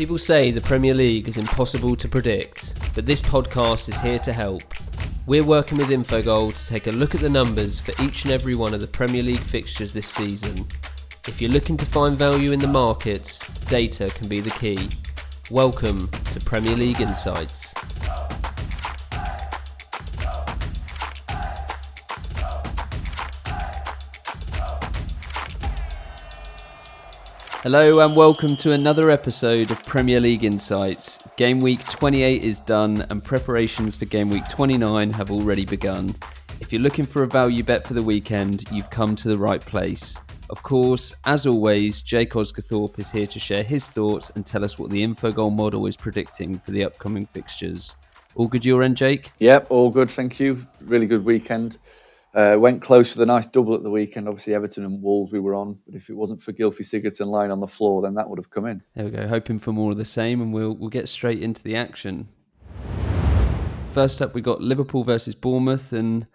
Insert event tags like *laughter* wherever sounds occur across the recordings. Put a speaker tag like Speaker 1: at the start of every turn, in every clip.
Speaker 1: People say the Premier League is impossible to predict, but this podcast is here to help. We're working with Infogol to take a look at the numbers for each and every one of the Premier League fixtures this season. If you're looking to find value in the markets, data can be the key. Welcome to Premier League Insights. Hello and welcome to another episode of Premier League Insights. Game week 28 is done and preparations for game week 29 have already begun. If you're looking for a value bet for the weekend, you've come to the right place. Of course, as always, Jake Osgathorpe is here to share his thoughts and tell us what the Infogol model is predicting for the upcoming fixtures. All good your end, Jake?
Speaker 2: Yep, all good, thank you. Really good weekend. Uh, went close with a nice double at the weekend. Obviously, Everton and Wolves we were on, but if it wasn't for Gylfi Sigurdsson lying on the floor, then that would have come in.
Speaker 1: There we go. Hoping for more of the same, and we'll we'll get straight into the action. First up, we got Liverpool versus Bournemouth, and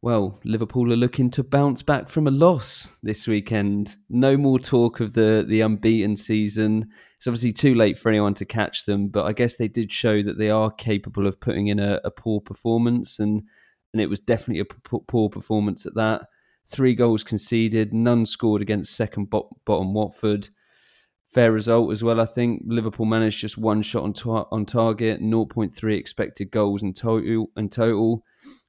Speaker 1: well, Liverpool are looking to bounce back from a loss this weekend. No more talk of the the unbeaten season. It's obviously too late for anyone to catch them, but I guess they did show that they are capable of putting in a, a poor performance and and it was definitely a p- poor performance at that. Three goals conceded, none scored against second bottom Watford. Fair result as well, I think. Liverpool managed just one shot on, on target, 0.3 expected goals in total. In total.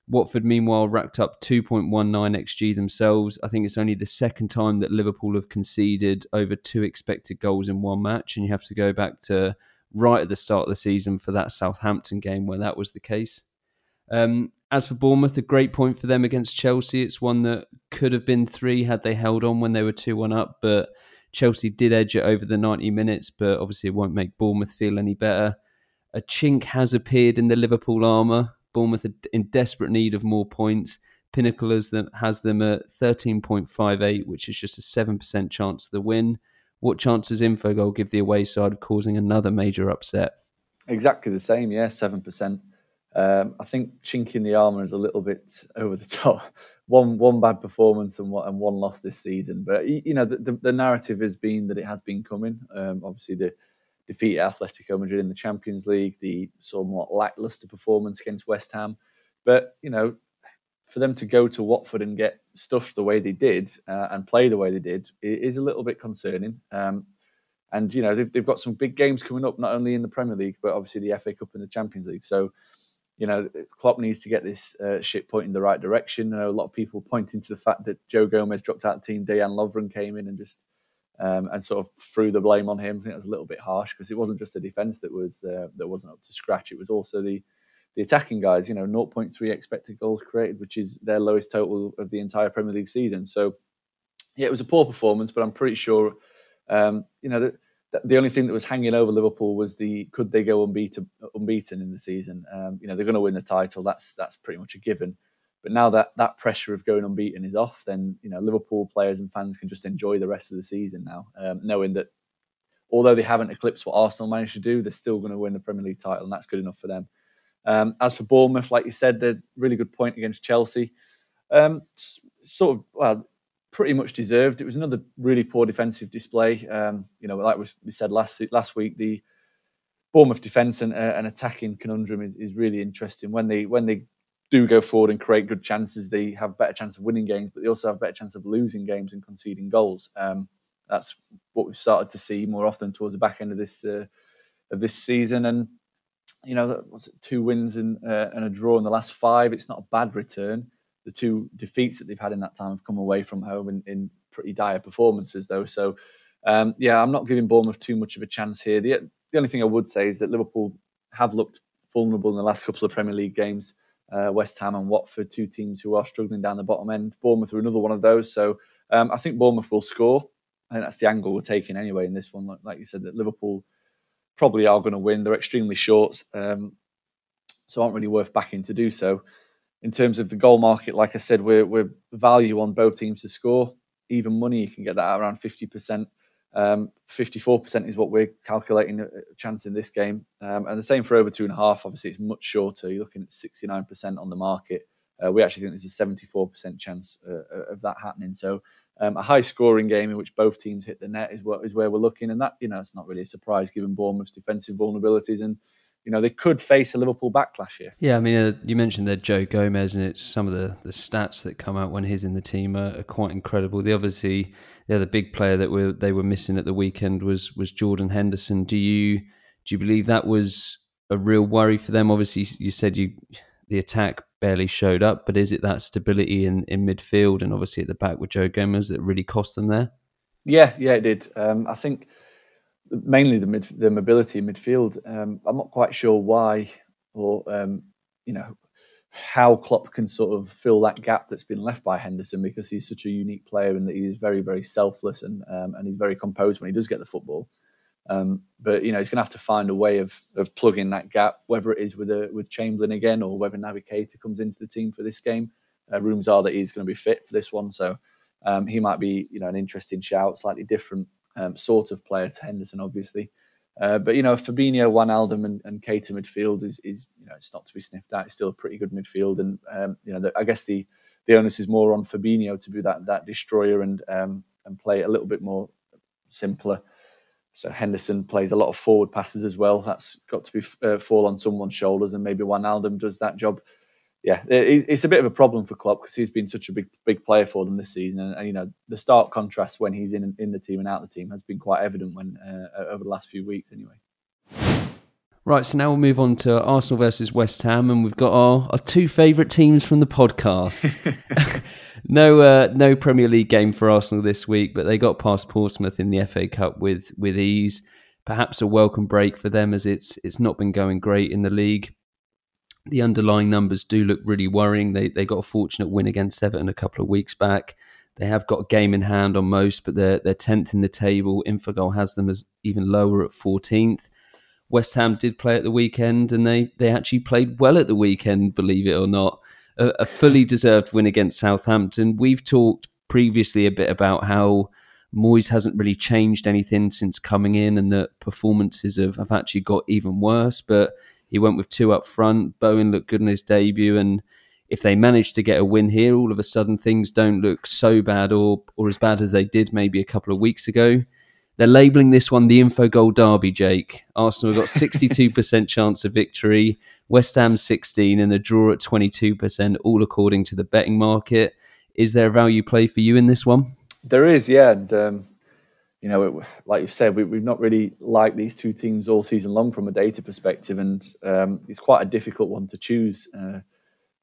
Speaker 1: Watford, meanwhile, racked up 2.19 xG themselves. I think it's only the second time that Liverpool have conceded over two expected goals in one match, and you have to go back to right at the start of the season for that Southampton game where that was the case. Um, as for Bournemouth, a great point for them against Chelsea. It's one that could have been three had they held on when they were 2 1 up, but Chelsea did edge it over the 90 minutes, but obviously it won't make Bournemouth feel any better. A chink has appeared in the Liverpool armour. Bournemouth are in desperate need of more points. Pinnacle has them, has them at 13.58, which is just a 7% chance of the win. What chance does Infogol give the away side of causing another major upset?
Speaker 2: Exactly the same, yeah, 7%. Um, I think chinking the armour is a little bit over the *laughs* top. one one bad performance and one, and one loss this season, but you know the, the, the narrative has been that it has been coming. Um, obviously, the defeat at Atletico Madrid in the Champions League, the somewhat lackluster performance against West Ham, but you know for them to go to Watford and get stuffed the way they did uh, and play the way they did is a little bit concerning. Um, and you know they've, they've got some big games coming up, not only in the Premier League but obviously the FA Cup and the Champions League. So you know, Klopp needs to get this uh, shit pointing the right direction. I know a lot of people pointing to the fact that Joe Gomez dropped out of the team, Dejan Lovren came in and just um, and sort of threw the blame on him. I think that was a little bit harsh because it wasn't just the defence that was uh, that wasn't up to scratch. It was also the the attacking guys. You know, 0.3 expected goals created, which is their lowest total of the entire Premier League season. So, yeah, it was a poor performance, but I'm pretty sure, um, you know, that the only thing that was hanging over Liverpool was the could they go unbeaten unbeaten in the season. Um, you know they're going to win the title. That's that's pretty much a given. But now that that pressure of going unbeaten is off, then you know Liverpool players and fans can just enjoy the rest of the season now, um, knowing that although they haven't eclipsed what Arsenal managed to do, they're still going to win the Premier League title, and that's good enough for them. Um, as for Bournemouth, like you said, they're really good point against Chelsea. Um, sort of well, pretty much deserved. It was another really poor defensive display. Um, you know, like we said last last week, the Bournemouth defence and, uh, attacking conundrum is, is really interesting. When they when they do go forward and create good chances, they have better chance of winning games, but they also have better chance of losing games and conceding goals. Um, that's what we've started to see more often towards the back end of this uh, of this season. And you know, two wins and, uh, and a draw in the last five. It's not a bad return the two defeats that they've had in that time have come away from home in, in pretty dire performances, though. So, um, yeah, I'm not giving Bournemouth too much of a chance here. The, the only thing I would say is that Liverpool have looked vulnerable in the last couple of Premier League games. Uh, West Ham and Watford, two teams who are struggling down the bottom end. Bournemouth are another one of those. So um, I think Bournemouth will score. I think that's the angle we're taking anyway in this one. Like, like you said, that Liverpool probably are going to win. They're extremely short, um, so aren't really worth backing to do so in terms of the goal market, like I said, we're, we're value on both teams to score. Even money, you can get that around 50%. Um, 54% is what we're calculating a chance in this game. Um, and the same for over two and a half. Obviously, it's much shorter. You're looking at 69% on the market. Uh, we actually think there's a 74% chance uh, of that happening. So Um, a high scoring game in which both teams hit the net is what is where we're looking, and that you know it's not really a surprise given Bournemouth's defensive vulnerabilities and you know they could face a Liverpool backlash here.
Speaker 1: Yeah, I mean, uh, you mentioned that Joe Gomez, and it's some of the, the stats that come out when he's in the team are, are quite incredible. The obviously the other big player that were they were missing at the weekend was was Jordan Henderson. Do you do you believe that was a real worry for them? Obviously, you said you the attack barely showed up, but is it that stability in, in midfield and obviously at the back with Joe Gomez that really cost them there?
Speaker 2: Yeah, yeah, it did. Um, I think mainly the mid, the mobility in midfield. Um, I'm not quite sure why or um, you know how Klopp can sort of fill that gap that's been left by Henderson because he's such a unique player and that he's very very selfless and um, and he's very composed when he does get the football. Um, but you know he's going to have to find a way of of plugging that gap, whether it is with a, with Chamberlain again or whether Keita comes into the team for this game. Uh, rumors are that he's going to be fit for this one, so um, he might be you know an interesting shout, slightly different um, sort of player to Henderson, obviously. Uh, but you know, Fabinho, Wijnaldum, and, and Keita midfield is, is you know it's not to be sniffed at. It's still a pretty good midfield, and um, you know the, I guess the the onus is more on Fabinho to be that that destroyer and um, and play a little bit more simpler. So Henderson plays a lot of forward passes as well. That's got to be uh, fall on someone's shoulders, and maybe Wijnaldum does that job yeah, it's a bit of a problem for Klopp because he's been such a big big player for them this season, and, and, you know the stark contrast when he's in in the team and out the team has been quite evident when uh, over the last few weeks, anyway.
Speaker 1: Right, so now we'll move on to Arsenal versus West Ham, and we've got our, our two favourite teams from the podcast. *laughs* *laughs* no, uh, no Premier League game for Arsenal this week, but they got past Portsmouth in the FA Cup with with ease. Perhaps a welcome break for them, as it's it's not been going great in the league the underlying numbers do look really worrying. They they got a fortunate win against Everton a couple of weeks back. They have got a game in hand on most, but they're they're tenth in the table. Infogol has them as even lower at fourteenth. West Ham did play at the weekend, and they they actually played well at the weekend. Believe it or not, a, a fully deserved win against Southampton. We've talked previously a bit about how Moyes hasn't really changed anything since coming in, and the performances have, have actually got even worse. But he went with two up front. Bowen looked good in his debut, and if they manage to get a win here, all of a sudden things don't look so bad or or as bad as they did maybe a couple of weeks ago. They're labelling this one the Infogol Derby, Jake. Arsenal got 62% chance of victory, West Ham 16, and a draw at 22%, all according to the betting market. Is there a value play for you in this one?
Speaker 2: There is, yeah. And um, you know, it, like you said, we, have not really liked these two teams all season long from a data perspective, and um, it's quite a difficult one to choose. Uh,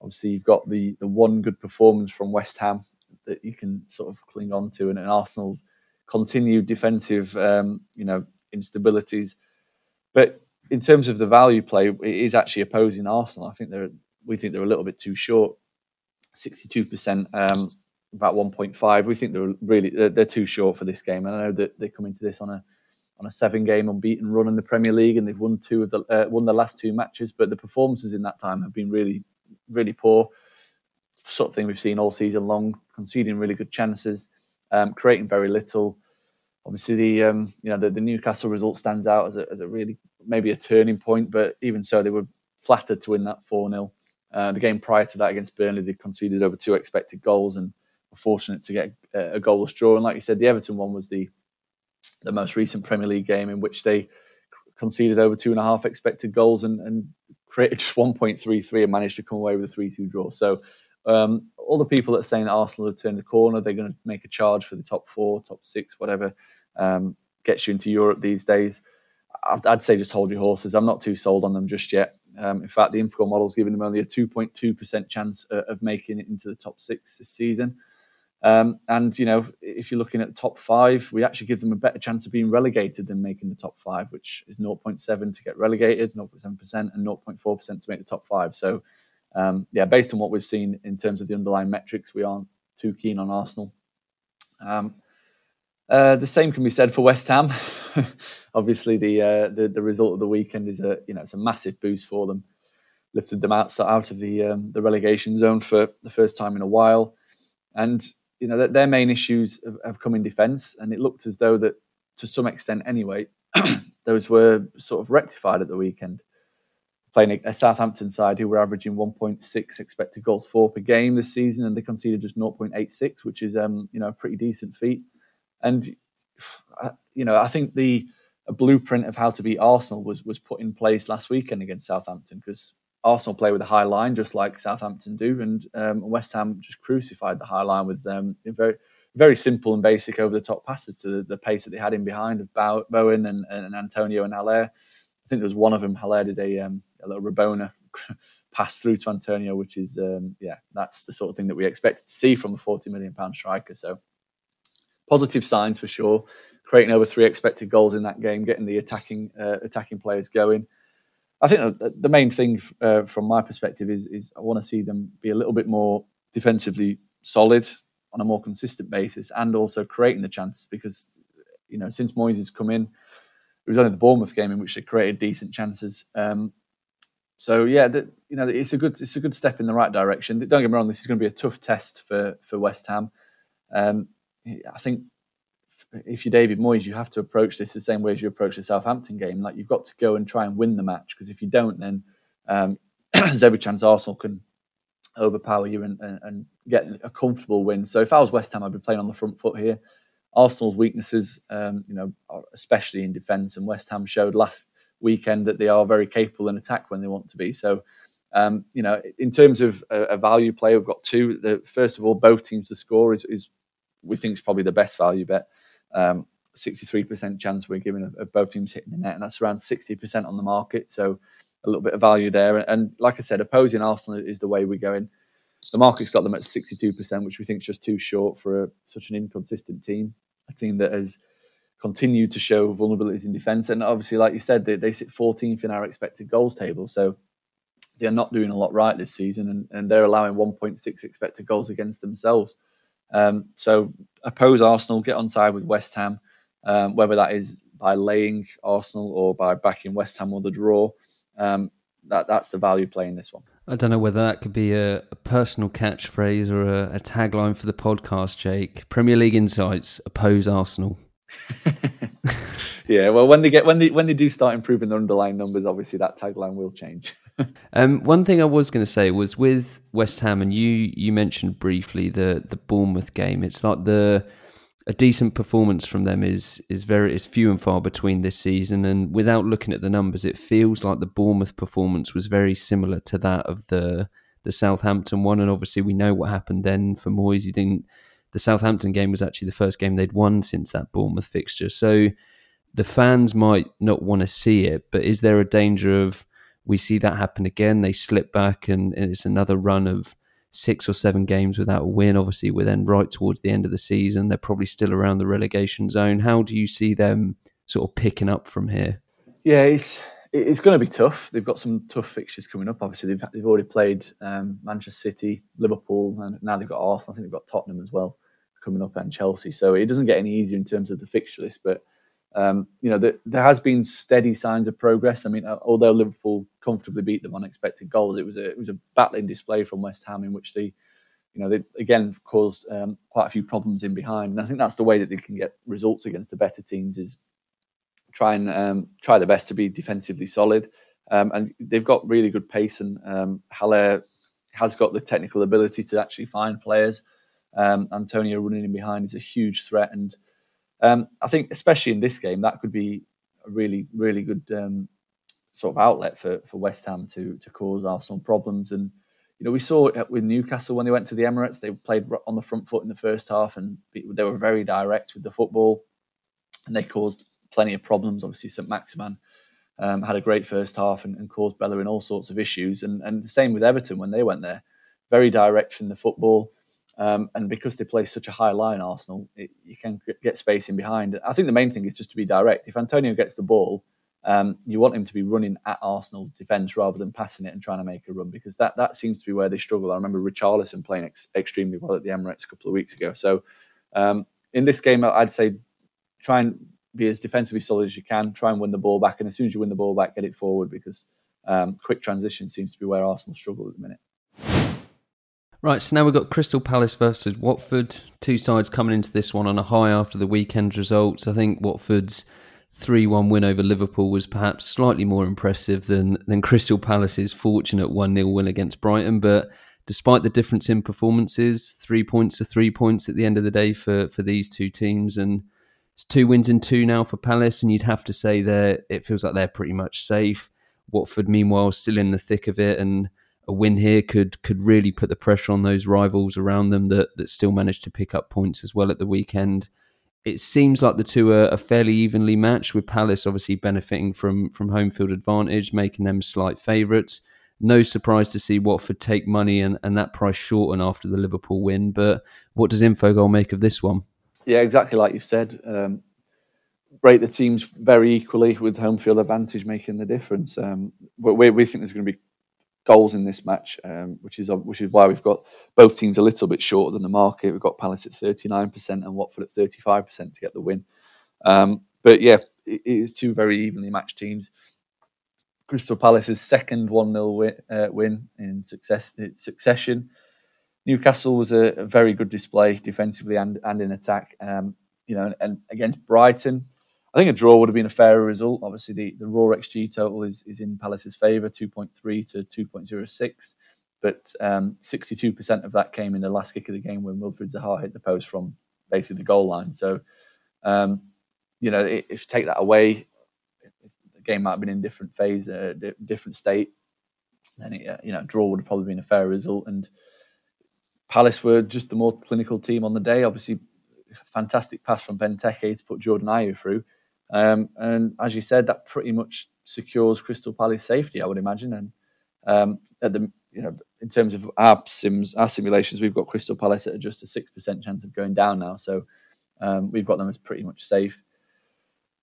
Speaker 2: obviously, you've got the the one good performance from West Ham that you can sort of cling on to, and, and Arsenal's continued defensive, um, you know, instabilities. But in terms of the value play, it is actually opposing Arsenal. I think they're we think they're a little bit too short. Sixty-two percent um, about 1.5. We think they're really they're, they're, too short for this game. And I know that they come into this on a on a seven game unbeaten run in the Premier League, and they've won two of the uh, won the last two matches. But the performances in that time have been really really poor. Sort of thing we've seen all season long, conceding really good chances, um, creating very little. Obviously, the um, you know the, the, Newcastle result stands out as a, as a really maybe a turning point, but even so, they were flattered to win that four 0 uh, The game prior to that against Burnley, they conceded over two expected goals, and fortunate to get a, goalless draw. And like you said, the Everton one was the the most recent Premier League game in which they conceded over two and a half expected goals and, and created just 1.33 and managed to come away with a 3-2 draw. So um, all the people that are saying that Arsenal have turned the corner, they're going to make a charge for the top four, top six, whatever um, gets you into Europe these days. I'd, I'd, say just hold your horses. I'm not too sold on them just yet. Um, in fact, the Infogol model's giving them only a 2.2% chance uh, of making it into the top six this season. Um, and you know, if you're looking at the top five, we actually give them a better chance of being relegated than making the top five, which is 0.7 to get relegated, 0.7%, and 0.4% to make the top five. So, um, yeah, based on what we've seen in terms of the underlying metrics, we aren't too keen on Arsenal. Um, uh, the same can be said for West Ham. *laughs* Obviously, the, uh, the, the result of the weekend is a you know it's a massive boost for them. Lifted them out out of the um, the relegation zone for the first time in a while, and you know, that their main issues have, have come in defence, and it looked as though that, to some extent anyway, *clears throat* those were sort of rectified at the weekend. playing a, Southampton side who were averaging 1.6 expected goals for per game this season, and they conceded just 0.86, which is um, you know a pretty decent feat. And *sighs* you know, I think the blueprint of how to beat Arsenal was was put in place last weekend against Southampton because Arsenal play with a high line just like Southampton do, and um, West Ham just crucified the high line with um, very very simple and basic over the top passes to the, the, pace that they had in behind of Bowen and, and Antonio and Haller. I think there was one of them. Haller did a, um, a little Rabona *laughs* pass through to Antonio, which is um, yeah, that's the sort of thing that we expected to see from a forty million pound striker. So positive signs for sure. Creating over three expected goals in that game, getting the attacking uh, attacking players going. I think the main thing uh, from my perspective is, is I want to see them be a little bit more defensively solid on a more consistent basis, and also creating the chances because you know since Moyes has come in, it was only the Bournemouth game in which they created decent chances. Um, so yeah, the, you know it's a good it's a good step in the right direction. Don't get me wrong, this is going to be a tough test for for West Ham. Um, I think if you're David Moyes, you have to approach this the same way as you approach the Southampton game. Like you've got to go and try and win the match because if you don't, then um, *clears throat* there's every chance Arsenal can overpower you and, and, and, get a comfortable win. So if I was West Ham, I'd be playing on the front foot here. Arsenal's weaknesses, um, you know, especially in defence, and West Ham showed last weekend that they are very capable in attack when they want to be. So. Um, you know, in terms of a, a, value play, we've got two. The, first of all, both teams to score is, is we think is probably the best value bet. Um, 63% chance we're giving of, of, both teams hitting the net, and that's around 60% on the market. So a little bit of value there. And, and like I said, opposing Arsenal is the way we're going. The market's got them at 62%, which we think is just too short for a, such an inconsistent team, a team that has continued to show vulnerabilities in defence. And obviously, like you said, they, they sit 14th in our expected goals table. So they're not doing a lot right this season, and, and they're allowing 1.6 expected goals against themselves. Um, so oppose Arsenal, get on side with West Ham, um, whether that is by laying Arsenal or by backing West Ham or the draw. Um, that that's the value play in this one.
Speaker 1: I don't know whether that could be a, a personal catchphrase or a, a, tagline for the podcast, Jake. Premier League insights: oppose Arsenal. *laughs*
Speaker 2: yeah, well, when they get when they when they do start improving their underlying numbers, obviously that tagline will change. *laughs* *laughs*
Speaker 1: um, one thing I was going to say was with West Ham, and you you mentioned briefly the the Bournemouth game. It's like the a decent performance from them is is very is few and far between this season. And without looking at the numbers, it feels like the Bournemouth performance was very similar to that of the the Southampton one. And obviously, we know what happened then for Moyes. He didn't. The Southampton game was actually the first game they'd won since that Bournemouth fixture. So the fans might not want to see it, but is there a danger of we see that happen again. They slip back, and, and it's another run of six or seven games without a win. Obviously, we're then right towards the end of the season. They're probably still around the relegation zone. How do you see them sort of picking up from here?
Speaker 2: Yeah, it's it's going to be tough. They've got some tough fixtures coming up. Obviously, they've they've already played um, Manchester City, Liverpool, and now they've got Arsenal. I think they've got Tottenham as well coming up and Chelsea. So it doesn't get any easier in terms of the fixture list, but um, you know, the, there has been steady signs of progress. I mean, uh, although Liverpool comfortably beat them on expected goals, it was a it was a battling display from West Ham in which they, you know, they again caused um, quite a few problems in behind. And I think that's the way that they can get results against the better teams is try and um, try their best to be defensively solid. Um, and they've got really good pace, and um, Haller has got the technical ability to actually find players. Um, Antonio running in behind is a huge threat, and um, I think, especially in this game, that could be a really, really good um, sort of outlet for, for West Ham to to cause Arsenal problems. And you know, we saw it with Newcastle when they went to the Emirates. They played on the front foot in the first half, and they were very direct with the football, and they caused plenty of problems. Obviously, St Maximin um, had a great first half and, and caused Bellerin all sorts of issues. And and the same with Everton when they went there, very direct from the football. Um, and because they play such a high line, Arsenal, it, you can get space in behind. I think the main thing is just to be direct. If Antonio gets the ball, um, you want him to be running at Arsenal's defence rather than passing it and trying to make a run because that that seems to be where they struggle. I remember Richarlison playing ex- extremely well at the Emirates a couple of weeks ago. So um, in this game, I'd say try and be as defensively solid as you can. Try and win the ball back, and as soon as you win the ball back, get it forward because um, quick transition seems to be where Arsenal struggle at the minute.
Speaker 1: Right, so now we've got Crystal Palace versus Watford. Two sides coming into this one on a high after the weekend results. I think Watford's 3-1 win over Liverpool was perhaps slightly more impressive than than Crystal Palace's fortunate 1-0 win against Brighton, but despite the difference in performances, 3 points to 3 points at the end of the day for for these two teams and it's two wins in two now for Palace and you'd have to say that it feels like they're pretty much safe. Watford meanwhile still in the thick of it and a win here could could really put the pressure on those rivals around them that that still managed to pick up points as well at the weekend it seems like the two are, are, fairly evenly matched, with Palace obviously benefiting from from home field advantage, making them slight favourites. No surprise to see Watford take money and, and that price shorten after the Liverpool win. But what does Infogol make of this one?
Speaker 2: Yeah, exactly like you said. Um, rate the teams very equally with home field advantage making the difference. Um, we, we think there's going to be goals in this match, um, which is which is why we've got both teams a little bit shorter than the market. We've got Palace at thirty nine percent and Watford at thirty five percent to get the win. Um, but yeah, it, it is two very evenly matched teams. Crystal Palace's second one 0 win, uh, win in success succession. Newcastle was a, a, very good display defensively and, and in attack. Um, you know, and, and against Brighton, I think a draw would have been a fairer result. Obviously, the, the raw XG total is, is in Palace's favour, 2.3 to 2.06. But um, 62% of that came in the last kick of the game when Wilfried Zaha hit the post from basically the goal line. So, um, you know, if you take that away, the game might have been in different phase, uh, different state, then it, uh, you know, draw would have probably been a fair result. And Palace were just the more clinical team on the day. Obviously, fantastic pass from Benteke to put Jordan Ayew through. Um, and as you said, that pretty much secures Crystal Palace safety, I would imagine. And um, at the you know, in terms of our sims, our simulations, we've got Crystal Palace at just a six percent chance of going down now. So um, we've got them as pretty much safe.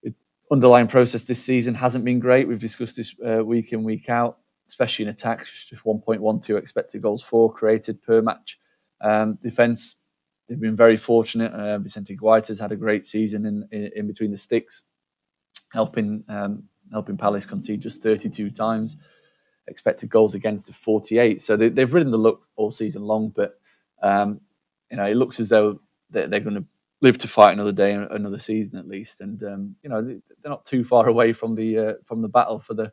Speaker 2: The underlying process this season hasn't been great. We've discussed this uh, week in week out, especially in attacks. Just 1.12 expected goals for created per match. Um, defense, they've been very fortunate. Uh, Vicente Guaita's had a great season in, in, in between the sticks helping um, helping Palace concede just 32 times. Expected goals against of 48. So they, have ridden the luck all season long, but um, you know it looks as though they're, they're, going to live to fight another day, another season at least. And um, you know they're not too far away from the uh, from the battle for the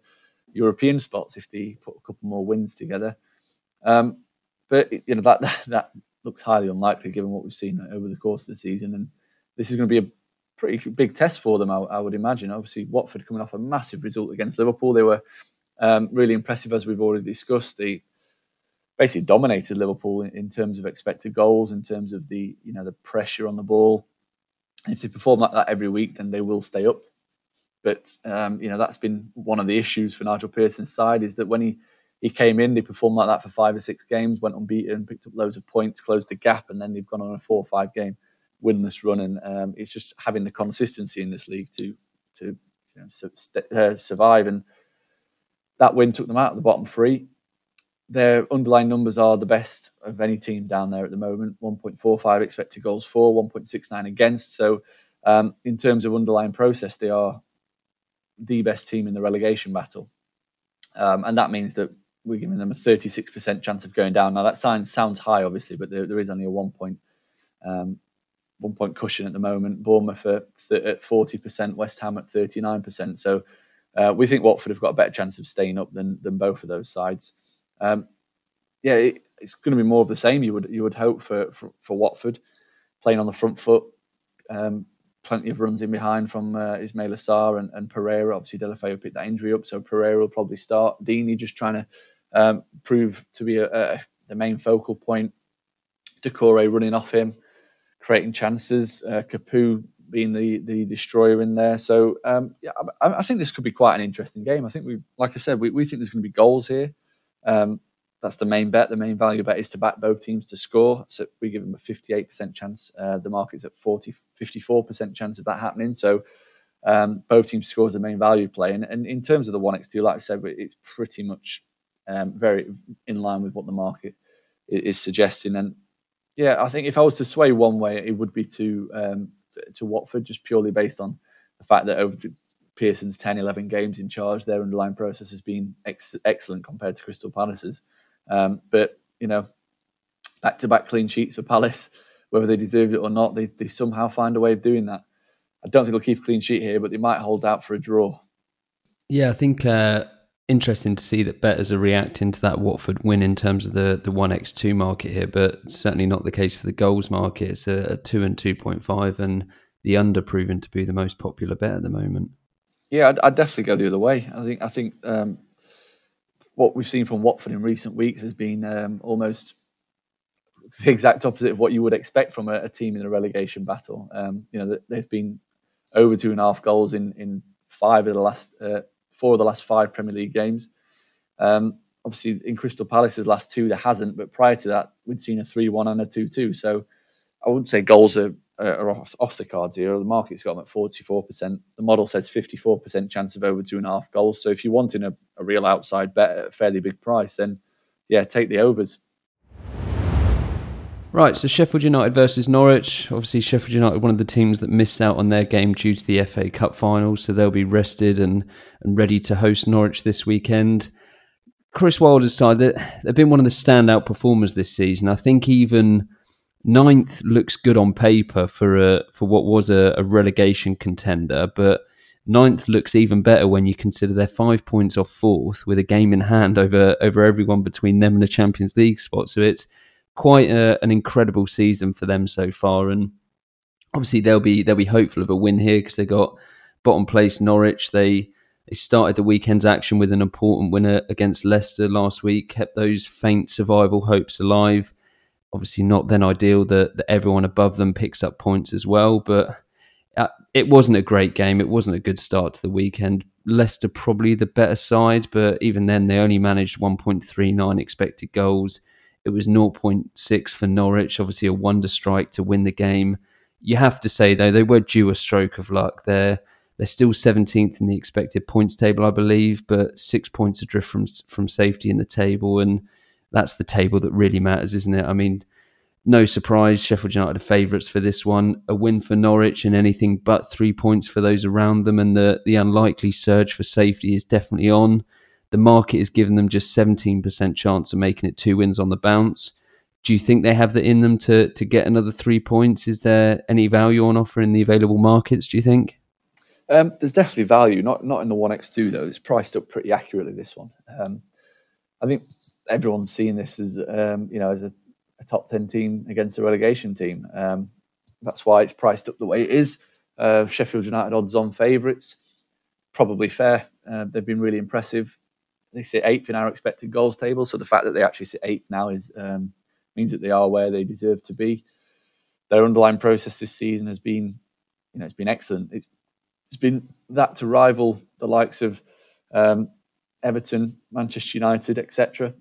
Speaker 2: European spots if they put a couple more wins together. Um, but you know that, that *laughs* that looks highly unlikely given what we've seen over the course of the season, and this is going to be a pretty big test for them, I, I, would imagine. Obviously, Watford coming off a massive result against Liverpool. They were um, really impressive, as we've already discussed. They basically dominated Liverpool in, in, terms of expected goals, in terms of the you know the pressure on the ball. If they perform like that every week, then they will stay up. But um, you know that's been one of the issues for Nigel Pearson's side is that when he he came in, they performed like that for five or six games, went unbeaten, picked up loads of points, closed the gap, and then they've gone on a four or five game winless run, and um, it's just having the consistency in this league to to you know, su- uh, survive. And that win took them out of the bottom three. Their underlying numbers are the best of any team down there at the moment. 1.45 expected goals for, 1.69 against. So, um, in terms of underlying process, they are the best team in the relegation battle, um, and that means that we're giving them a 36% chance of going down. Now that sounds sounds high, obviously, but there, there is only a one point um, one point cushion at the moment. Bournemouth at forty percent, West Ham at thirty nine percent. So uh, we think Watford have got a better chance of staying up than than both of those sides. Um, yeah, it, it's going to be more of the same. You would you would hope for for, for Watford playing on the front foot. Um, plenty of runs in behind from uh, Ismaila Sarr and, and Pereira. Obviously, Deulofeu picked that injury up, so Pereira will probably start. Deeney just trying to um, prove to be a, a, the main focal point. Doucouré running off him creating chances. Uh, Capoue being the the destroyer in there. So um, yeah, I, I, think this could be quite an interesting game. I think we, like I said, we, we think there's going to be goals here. Um, that's the main bet. The main value bet is to back both teams to score. So we give them a 58% chance. Uh, the market's at 40, 54% chance of that happening. So um, both teams score as the main value play. And, and in terms of the 1x2, like I said, it's pretty much um, very in line with what the market is suggesting. And yeah, I think if I was to sway one way, it would be to um, to Watford, just purely based on the fact that over Pearson's 10, 11 games in charge, their underlying process has been ex- excellent compared to Crystal Palace's. Um, but, you know, back to back clean sheets for Palace, whether they deserved it or not, they, they somehow find a way of doing that. I don't think they'll keep a clean sheet here, but they might hold out for a draw.
Speaker 1: Yeah, I think uh, interesting to see that bettors are reacting to that Watford win in terms of the the one x two market here, but certainly not the case for the goals market. It's a, a two and two point five, and the under proven to be the most popular bet at the moment.
Speaker 2: Yeah, I'd, I'd definitely go the other way. I think I think um, what we've seen from Watford in recent weeks has been um, almost the exact opposite of what you would expect from a, a team in a relegation battle. Um, you know, there's been over two and a half goals in in five of the last uh, four of the last five Premier League games. Um, obviously, in Crystal Palace's last two, there hasn't, but prior to that, we'd seen a three-one and a two-two. So I wouldn't say goals are, are off, off, the cards here. The market's got them at forty-four percent. The model says fifty-four percent chance of over two and a half goals. So if you're wanting a, a real outside bet at a fairly big price, then yeah, take the overs.
Speaker 1: Right, so Sheffield United versus Norwich. Obviously, Sheffield United, one of the teams that missed out on their game due to the FA Cup final, so they'll be rested and, and ready to host Norwich this weekend. Chris Wilder's side, they've been one of the standout performers this season. I think even ninth looks good on paper for a for what was a, a relegation contender, but ninth looks even better when you consider they're five points off fourth with a game in hand over over everyone between them and the Champions League spot. So it's quite a, an incredible season for them so far, and obviously they'll be they'll be hopeful of a win here because they got bottom place Norwich. They they started the weekend's action with an important winner against Leicester last week, kept those faint survival hopes alive. Obviously, not then ideal that, that everyone above them picks up points as well, but uh, it wasn't a great game. It wasn't a good start to the weekend. Leicester probably the better side, but even then they only managed 1.39 expected goals. It was 0.6 for Norwich, obviously a wonder strike to win the game. You have to say though they were due a stroke of luck. They're they're still 17th in the expected points table, I believe, but six points adrift from from safety in the table, and that's the table that really matters, isn't it? I mean, no surprise, Sheffield United are favourites for this one. A win for Norwich and anything but three points for those around them, and the the unlikely surge for safety is definitely on. The market is giving them just 17% chance of making it two wins on the bounce. Do you think they have that in them to, to get another three points? Is there any value on offer in the available markets, do you think?
Speaker 2: Um, there's definitely value, not not in the 1x2 though. It's priced up pretty accurately, this one. Um, I think everyone's seeing this as, um, you know, as a, a, top 10 team against a relegation team. Um, that's why it's priced up the way it is. Uh, Sheffield United odds on favourites. Probably fair. Uh, they've been really impressive they sit eighth in our expected goals table. So the fact that they actually sit eighth now is um, means that they are where they deserve to be. Their underlying process this season has been, you know, it's been excellent. It's, it's been that to rival the likes of um, Everton, Manchester United, etc.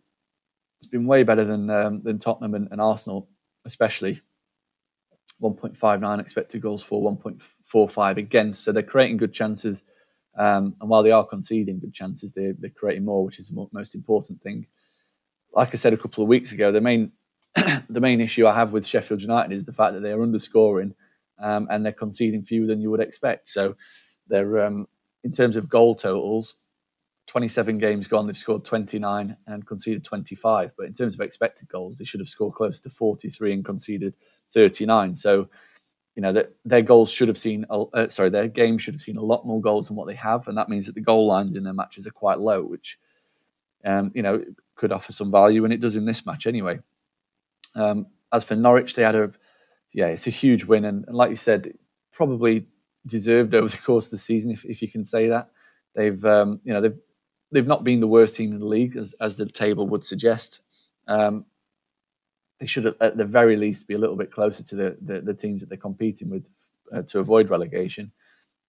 Speaker 2: It's been way better than um, than Tottenham and, and Arsenal, especially. 1.59 expected goals for 1.45 against. So they're creating good chances um, and while they are conceding good chances, they, they're creating more, which is the most important thing. Like I said a couple of weeks ago, the main *clears throat* the main issue I have with Sheffield United is the fact that they are underscoring um, and they're conceding fewer than you would expect. So they're um, in terms of goal totals, 27 games gone, they've scored 29 and conceded 25. But in terms of expected goals, they should have scored close to 43 and conceded 39. So you know that their goals should have seen uh, sorry their game should have seen a lot more goals than what they have and that means that the goal lines in their matches are quite low which um, you know could offer some value and it does in this match anyway. Um, as for Norwich they had a yeah it's a huge win and, and, like you said probably deserved over the course of the season if, if you can say that. They've um, you know they've they've not been the worst team in the league as, as the table would suggest. Um, they should at the very least be a little bit closer to the the, the teams that they're competing with uh, to avoid relegation.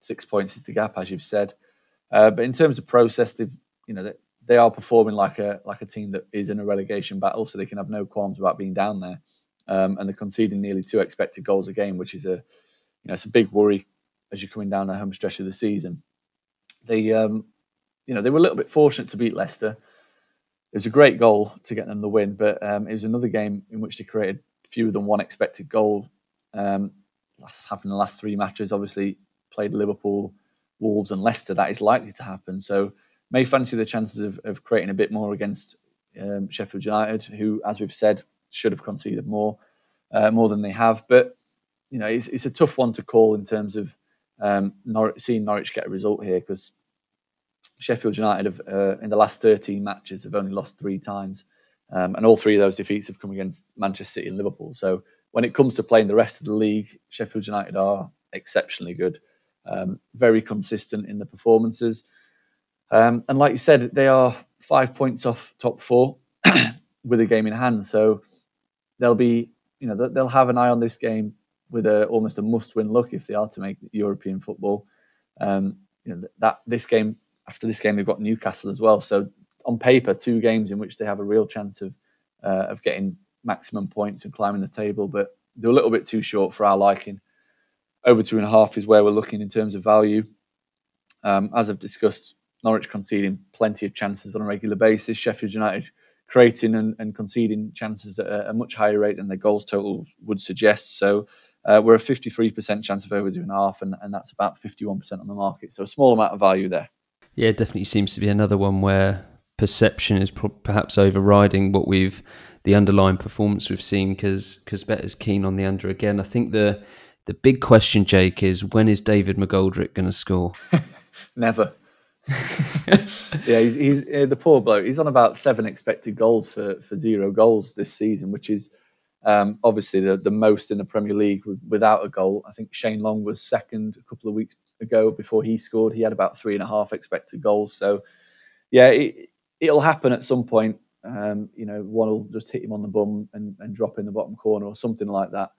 Speaker 2: Six points is the gap, as you've said. Uh, but in terms of process, they've you know they, they are performing like a like a team that is in a relegation battle, so they can have no qualms about being down there. Um, and they're conceding nearly two expected goals a game, which is a you know it's a big worry as you're coming down the home stretch of the season. They um, you know they were a little bit fortunate to beat Leicester it was a great goal to get them the win, but um, it was another game in which they created fewer than one expected goal. Um, last happened in the last three matches. Obviously, played Liverpool, Wolves, and Leicester. That is likely to happen. So, may fancy the chances of, of creating a bit more against um, Sheffield United, who, as we've said, should have conceded more, uh, more than they have. But you know, it's, it's a tough one to call in terms of um, seeing Norwich get a result here because Sheffield United have, uh, in the last 13 matches have only lost three times, um, and all three of those defeats have come against Manchester City and Liverpool. So when it comes to playing the rest of the league, Sheffield United are exceptionally good, um, very consistent in the performances, um, and like you said, they are five points off top four *coughs* with a game in hand. So they'll be, you know, they'll have an eye on this game with a almost a must-win look if they are to make European football. Um, you know that this game after this game they've got Newcastle as well. So on paper, two games in which they have a real chance of uh, of getting maximum points and climbing the table, but they're a little bit too short for our liking. Over two and a half is where we're looking in terms of value. Um, as I've discussed, Norwich conceding plenty of chances on a regular basis. Sheffield United creating and, and conceding chances at a, a, much higher rate than their goals total would suggest. So uh, we're a 53% chance of over two and a half, and, and that's about 51% on the market. So a small amount of value there.
Speaker 1: Yeah, it definitely seems to be another one where perception is pro- perhaps overriding what we've the underlying performance we've seen because because bettors keen on the under again. I think the the big question, Jake, is when is David McGoldrick going to score? *laughs*
Speaker 2: Never. *laughs* yeah, he's, he's uh, the poor bloke. He's on about seven expected goals for, for zero goals this season, which is um, obviously the, the most in the Premier League without a goal. I think Shane Long was second a couple of weeks ago before he scored. He had about three and a half expected goals. So, yeah, it, will happen at some point. Um, you know, one will just hit him on the bum and, and drop in the bottom corner or something like that.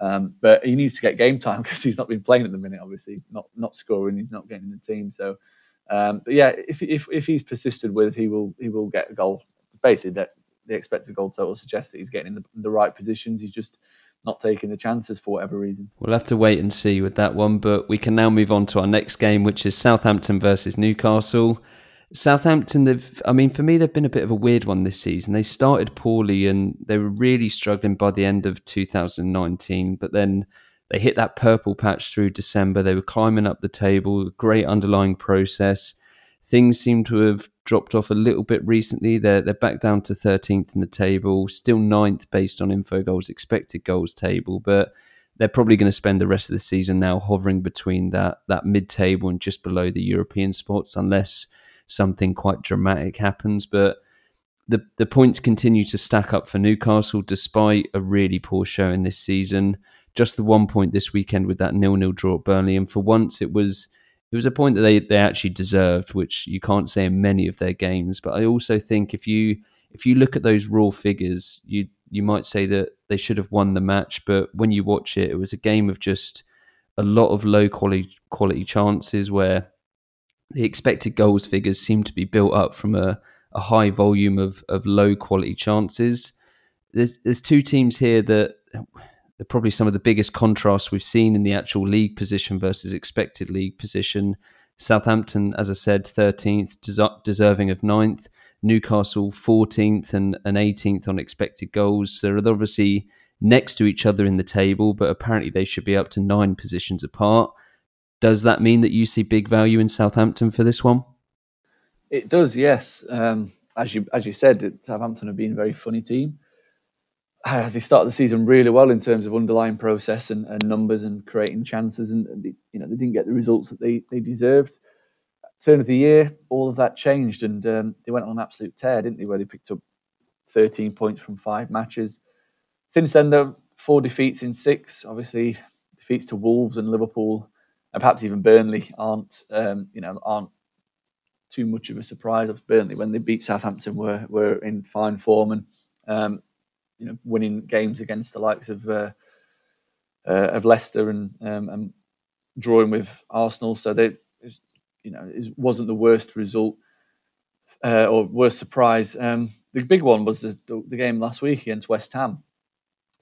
Speaker 2: Um, but he needs to get game time *laughs* because he's not been playing at the minute. Obviously, not not scoring. He's not getting in the team. So, um, but yeah, if, if if he's persisted with, he will he will get a goal. Basically, that the expected goal total suggests that he's getting in the, the right positions. He's just not taking the chances for whatever reason.
Speaker 1: We'll have to wait and see with that one, but we can now move on to our next game, which is Southampton versus Newcastle. Southampton, they've, I mean, for me, they've been a bit of a weird one this season. They started poorly and they were really struggling by the end of 2019, but then they hit that purple patch through December. They were climbing up the table, great underlying process. Things seem to have dropped off a little bit recently. They're they're back down to 13th in the table, still ninth based on Infogol's expected goals table, but they're probably going to spend the rest of the season now hovering between that that mid table and just below the European spots, unless something quite dramatic happens. But the the points continue to stack up for Newcastle despite a really poor showing this season. Just the one point this weekend with that nil nil draw at Burnley, and for once it was it was a point that they, they actually deserved, which you can't say in many of their games. But I also think if you if you look at those raw figures, you you might say that they should have won the match. But when you watch it, it was a game of just a lot of low quality quality chances where the expected goals figures seem to be built up from a, a high volume of, of low quality chances. There's there's two teams here that probably some of the biggest contrasts we've seen in the actual league position versus expected league position. Southampton, as I said, 13th, des- deserving of 9th. Newcastle, 14th and, and 18th on expected goals. So they're obviously next to each other in the table, but apparently they should be up to nine positions apart. Does that mean that you see big value in Southampton for this one?
Speaker 2: It does, yes. Um, as you as you said, Southampton have been a very funny team uh, *sighs* they started the season really well in terms of underlying process and, and numbers and creating chances, and, and they, you know they didn't get the results that they they deserved. Turn of the year, all of that changed, and um, they went on an absolute tear, didn't they? Where they picked up 13 points from five matches. Since then, there four defeats in six. Obviously, defeats to Wolves and Liverpool, and perhaps even Burnley aren't um, you know aren't too much of a surprise. Of Burnley when they beat Southampton were were in fine form and um, you know winning games against the likes of uh, uh, of Leicester and um, and drawing with Arsenal. So they, you know, it wasn't the worst result uh, or worst surprise. Um, the big one was the, the, game last week against West Ham.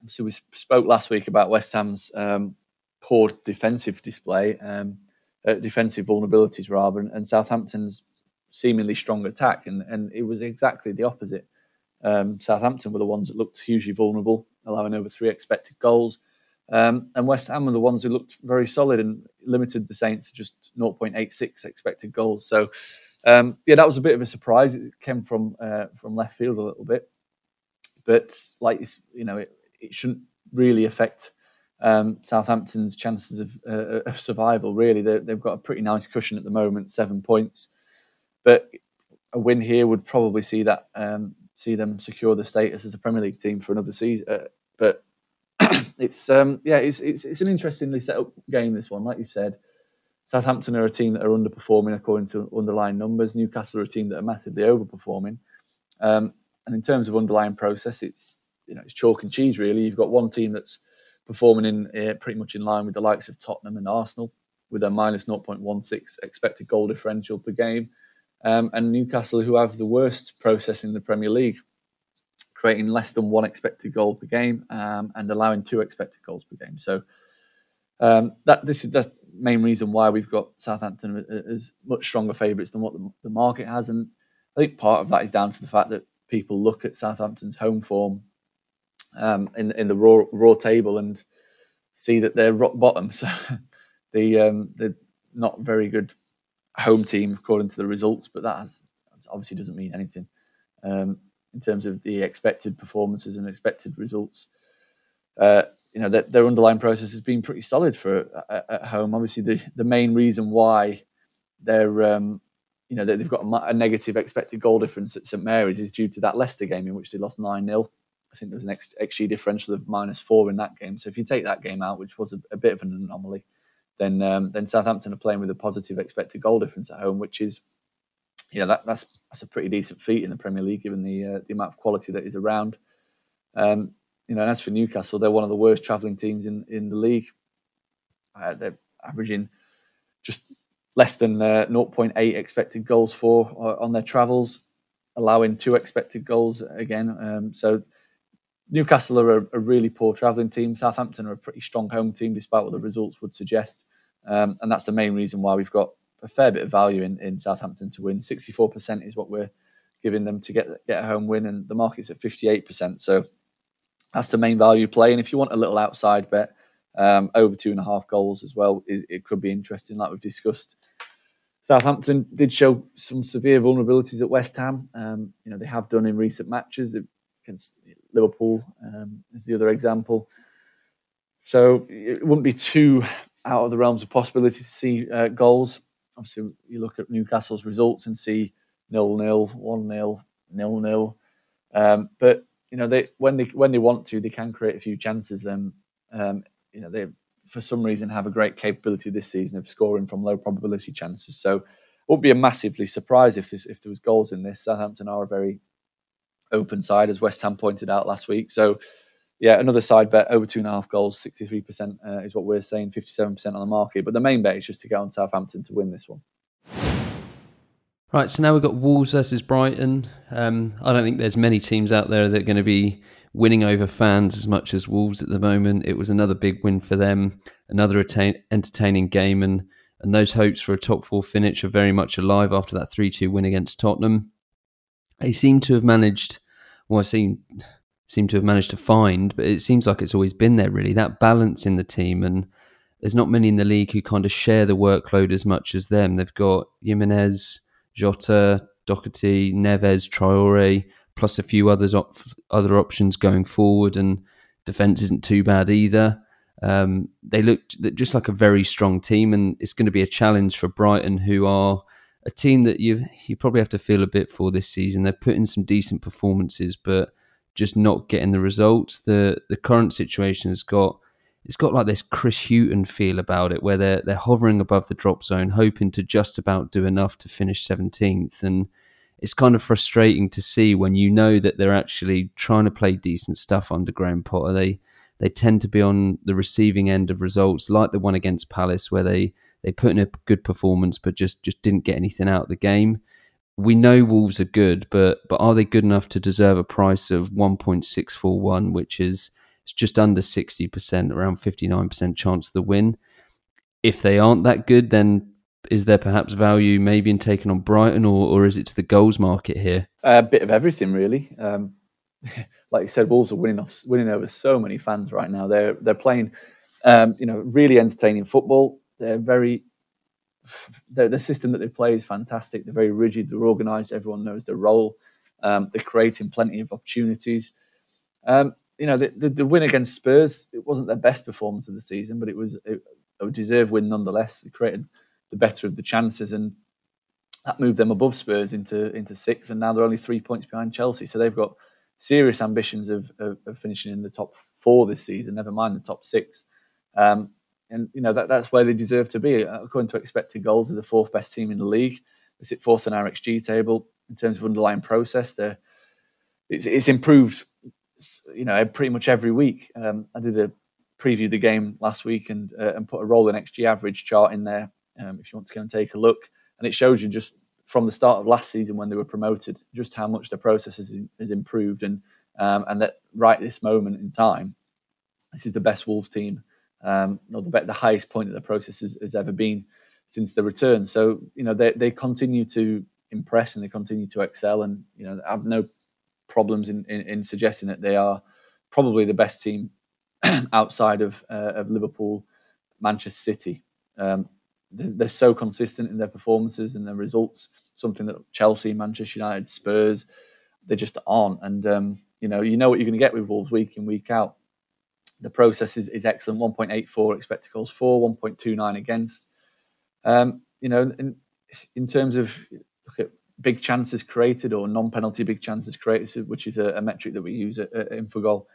Speaker 2: So we spoke last week about West Ham's um, poor defensive display, um, uh, defensive vulnerabilities rather, and, and Southampton's seemingly strong attack, and and it was exactly the opposite. Um, Southampton were the ones that looked hugely vulnerable, allowing over three expected goals. Um, and West Ham were the ones who looked very solid and limited the Saints to just 0.86 expected goals. So, um, yeah, that was a bit of a surprise. It came from uh, from left field a little bit, but like you know, it, it shouldn't really affect um, Southampton's chances of, uh, of survival. Really, they have got a pretty nice cushion at the moment, seven points. But a win here would probably see that um, see them secure the status as a Premier League team for another season. Uh, but *clears throat* it's um, yeah, it's, it's it's an interestingly set up game. This one, like you've said, Southampton are a team that are underperforming according to underlying numbers. Newcastle are a team that are massively overperforming. Um, and in terms of underlying process, it's you know it's chalk and cheese really. You've got one team that's performing in uh, pretty much in line with the likes of Tottenham and Arsenal with a minus 0.16 expected goal differential per game, um, and Newcastle who have the worst process in the Premier League, creating less than one expected goal per game um, and allowing two expected goals per game. So um, that this is the main reason why we've got Southampton as much stronger favourites than what the, the market has, and I think part of that is down to the fact that people look at Southampton's home form um, in in the raw raw table and see that they're rock bottom. *laughs* So *laughs* the um, the not very good home team according to the results, but that has, obviously doesn't mean anything um, in terms of the expected performances and expected results. Uh, you know, their, their, underlying process has been pretty solid for at, at home. Obviously, the the main reason why they're um, you know they've got a, a, negative expected goal difference at St Mary's is due to that Leicester game in which they lost nine 0 I think there was an XG differential of minus four in that game. So if you take that game out, which was a, a bit of an anomaly, then um, then Southampton are playing with a positive expected goal difference at home, which is yeah that, that's that's a pretty decent feat in the Premier League given the uh, the amount of quality that is around. Um, you know, and as for Newcastle, they're one of the worst travelling teams in in the league. Uh, they're averaging just less than uh, 0.8 expected goals for uh, on their travels, allowing two expected goals again. Um, so Newcastle are a, a really poor travelling team. Southampton are a pretty strong home team, despite what the results would suggest. Um, and that's the main reason why we've got a fair bit of value in, in Southampton to win. 64% is what we're giving them to get get a home win, and the market's at 58%. So that's the main value play. And if you want a little outside bet, um, over two and a half goals as well, it, it could be interesting, like we've discussed. Southampton did show some severe vulnerabilities at West Ham. Um, you know they have done in recent matches against Liverpool um, is the other example. So it wouldn't be too out of the realms of possibility to see uh, goals. Obviously, you look at Newcastle's results and see nil nil, one nil, nil nil. Um, but you know, they when they when they want to, they can create a few chances. And um, you know, they for some reason have a great capability this season of scoring from low probability chances. So, it would be a massively surprise if this, if there was goals in this. Southampton are a very open side, as West Ham pointed out last week. So, yeah, another side bet over two and a half goals, 63% uh, is what we're saying, 57% on the market. But the main bet is just to go on Southampton to win this one.
Speaker 1: Right, so now we've got Wolves versus Brighton. Um, I don't think there's many teams out there that are going to be winning over fans as much as Wolves at the moment. It was another big win for them, another attain- entertaining game, and and those hopes for a top four finish are very much alive after that 3 2 win against Tottenham they seem to have managed, well, I seem seem to have managed to find, but it seems like it's always been there really that balance in the team, and there's not many in the league who kind of share the workload as much as them. They've got Jimenez, Jota, Doherty, Neves, Traore, plus a few others op- other options going forward, and defense isn't too bad either. Um, they look just like a very strong team, and it's going to be a challenge for Brighton, who are a team that you you probably have to feel a bit for this season. They've put in some decent performances, but just not getting the results. The the current situation has got it's got like this Chris Hughton feel about it, where they're they're hovering above the drop zone, hoping to just about do enough to finish seventeenth, and it's kind of frustrating to see when you know that they're actually trying to play decent stuff under Graham Potter. They they tend to be on the receiving end of results, like the one against Palace, where they they put in a good performance, but just just didn't get anything out of the game. We know Wolves are good, but but are they good enough to deserve a price of one point six four one, which is it's just under sixty percent, around fifty nine percent chance of the win. If they aren't that good, then is there perhaps value maybe in taking on Brighton, or or is it to the goals market here?
Speaker 2: A bit of everything, really. Um, *laughs* like you said, Wolves are winning off, winning over so many fans right now. They're they're playing, um, you know, really entertaining football. They're very the, system that they play is fantastic. They're very rigid. They're organised. Everyone knows their role. Um, they're creating plenty of opportunities. Um, you know, the, the, the, win against Spurs, it wasn't their best performance of the season, but it was a, a deserved win nonetheless. It created the better of the chances, and that moved them above Spurs into into sixth, and now they're only three points behind Chelsea. So they've got serious ambitions of, of, of finishing in the top four this season, never mind the top six. Um, and you know that that's where they deserve to be. According to expected goals, they're the fourth best team in the league. They sit fourth on our XG table in terms of underlying process. They're it's, it's improved, you know, pretty much every week. Um, I did a preview the game last week and uh, and put a rolling XG average chart in there um, if you want to go and take a look, and it shows you just from the start of last season when they were promoted just how much the process has, has improved and um, and that right this moment in time, this is the best Wolves team um, the, the highest point that the process has, has, ever been since the return. So you know they they continue to impress and they continue to excel, and you know I have no problems in, in, in suggesting that they are probably the best team *clears throat* outside of uh, of Liverpool, Manchester City. Um, they're, they're, so consistent in their performances and their results. Something that Chelsea, Manchester United, Spurs, they just aren't. And um, you know, you know what you're going to get with Wolves week in week out. The process is, is excellent. 1.84 expected goals for, 1.29 against. Um, you know, in, in terms of look at big chances created or non-penalty big chances created, which is a, a metric that we use at, at Infogol,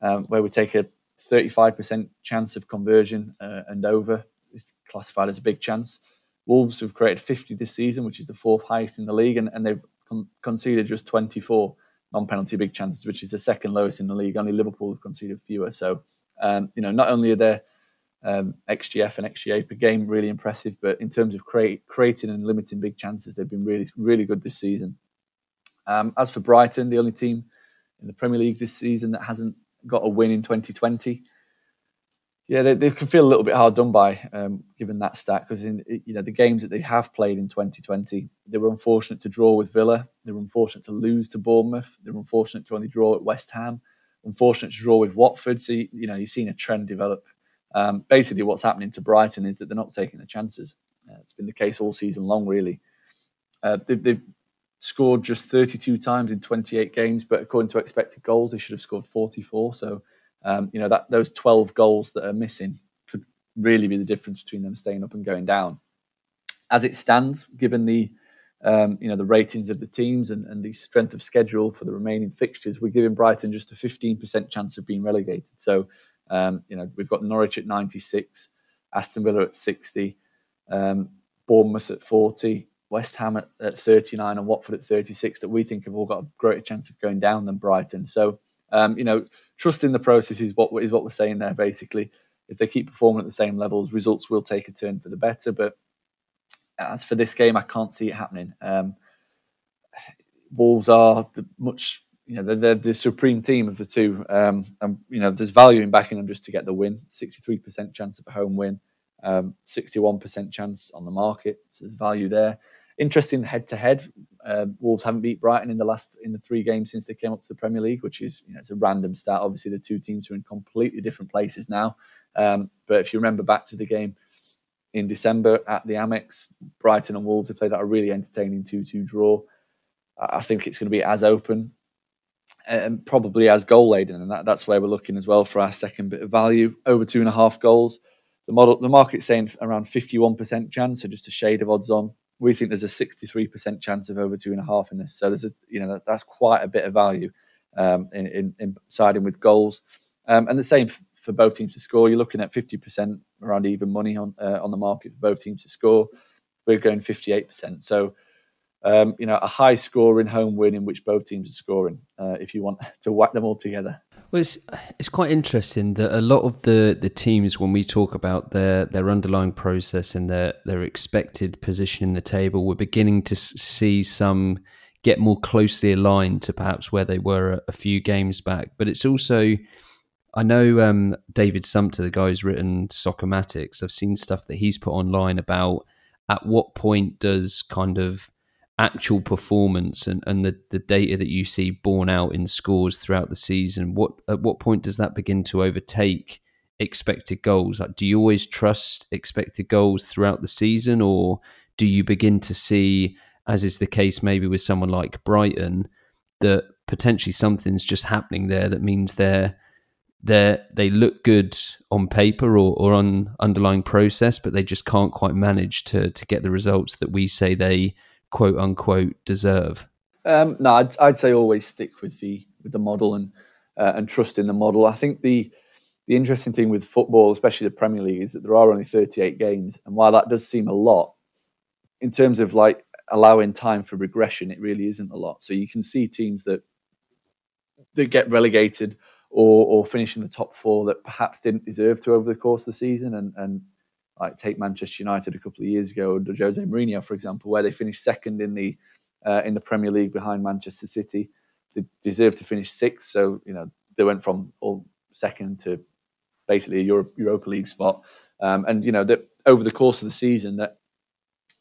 Speaker 2: um, where we take a 35% chance of conversion uh, and over is classified as a big chance. Wolves have created 50 this season, which is the fourth highest in the league, and, and they've con- conceded just 24 non-penalty big chances, which is the second lowest in the league. Only Liverpool have conceded fewer. So, um, you know, not only are their um, XGF and XGA per game really impressive, but in terms of create, creating and limiting big chances, they've been really, really good this season. Um, as for Brighton, the only team in the Premier League this season that hasn't got a win in 2020. Yeah, they, they can feel a little bit hard done by um, given that stat because in you know the games that they have played in 2020, they were unfortunate to draw with Villa, they were unfortunate to lose to Bournemouth, they were unfortunate to only draw at West Ham, unfortunate to draw with Watford. So you, you know you've seen a trend develop. Um, basically, what's happening to Brighton is that they're not taking the chances. Uh, it's been the case all season long, really. Uh, they've, they've scored just 32 times in 28 games, but according to expected goals, they should have scored 44. So um, you know that those 12 goals that are missing could really be the difference between them staying up and going down. As it stands, given the um, you know the ratings of the teams and, and the strength of schedule for the remaining fixtures, we're giving Brighton just a 15% chance of being relegated. So um, you know we've got Norwich at 96, Aston Villa at 60, um, Bournemouth at 40, West Ham at, at 39, and Watford at 36. That we think have all got a greater chance of going down than Brighton. So um, you know, trust in the process is what is what we're saying there. Basically, if they keep performing at the same levels, results will take a turn for the better. But as for this game, I can't see it happening. Um, Wolves are the much, you know, they're, they're, the supreme team of the two. Um, and you know, there's value in backing them just to get the win. Sixty-three percent chance of a home win, um, sixty-one percent chance on the market. So there's value there interesting head to head. Wolves haven't beat Brighton in the last in the three games since they came up to the Premier League, which is you know it's a random stat. Obviously, the two teams are in completely different places now. Um, but if you remember back to the game in December at the Amex, Brighton and Wolves have played out a really entertaining two-two draw. I think it's going to be as open and probably as goal laden, and that, that's where we're looking as well for our second bit of value over two and a half goals. The model, the market's saying around fifty-one percent chance, so just a shade of odds on we think there's a 63% chance of over two and a half in this. So there's a, you know, that, that's quite a bit of value um, in, in, in, siding with goals. Um, and the same f- for both teams to score. You're looking at 50% around even money on uh, on the market for both teams to score. We're going 58%. So, um, you know, a high scoring home win in which both teams are scoring. Uh, if you want *laughs* to whack them all together.
Speaker 1: Well, it's, it's quite interesting that a lot of the, the teams, when we talk about their, their underlying process and their, their expected position in the table, we're beginning to see some get more closely aligned to perhaps where they were a, a few games back. But it's also, I know um, David Sumpter, the guy who's written Soccermatics, I've seen stuff that he's put online about at what point does kind of actual performance and, and the, the data that you see borne out in scores throughout the season, what at what point does that begin to overtake expected goals? Like, do you always trust expected goals throughout the season, or do you begin to see, as is the case maybe with someone like Brighton, that potentially something's just happening there that means they're they they look good on paper or, or on underlying process, but they just can't quite manage to to get the results that we say they quote unquote deserve.
Speaker 2: Um, no, I'd, I'd say always stick with the with the model and uh, and trust in the model. I think the the interesting thing with football, especially the Premier League, is that there are only 38 games, and while that does seem a lot, in terms of like allowing time for regression, it really isn't a lot. So you can see teams that that get relegated or or finish in the top four that perhaps didn't deserve to over the course of the season, and and like take Manchester United a couple of years ago under Jose Mourinho, for example, where they finished second in the uh, in the Premier League behind Manchester City. They deserved to finish sixth, so you know they went from all second to basically a Europe, Europa League spot. Um, and you know that over the course of the season, that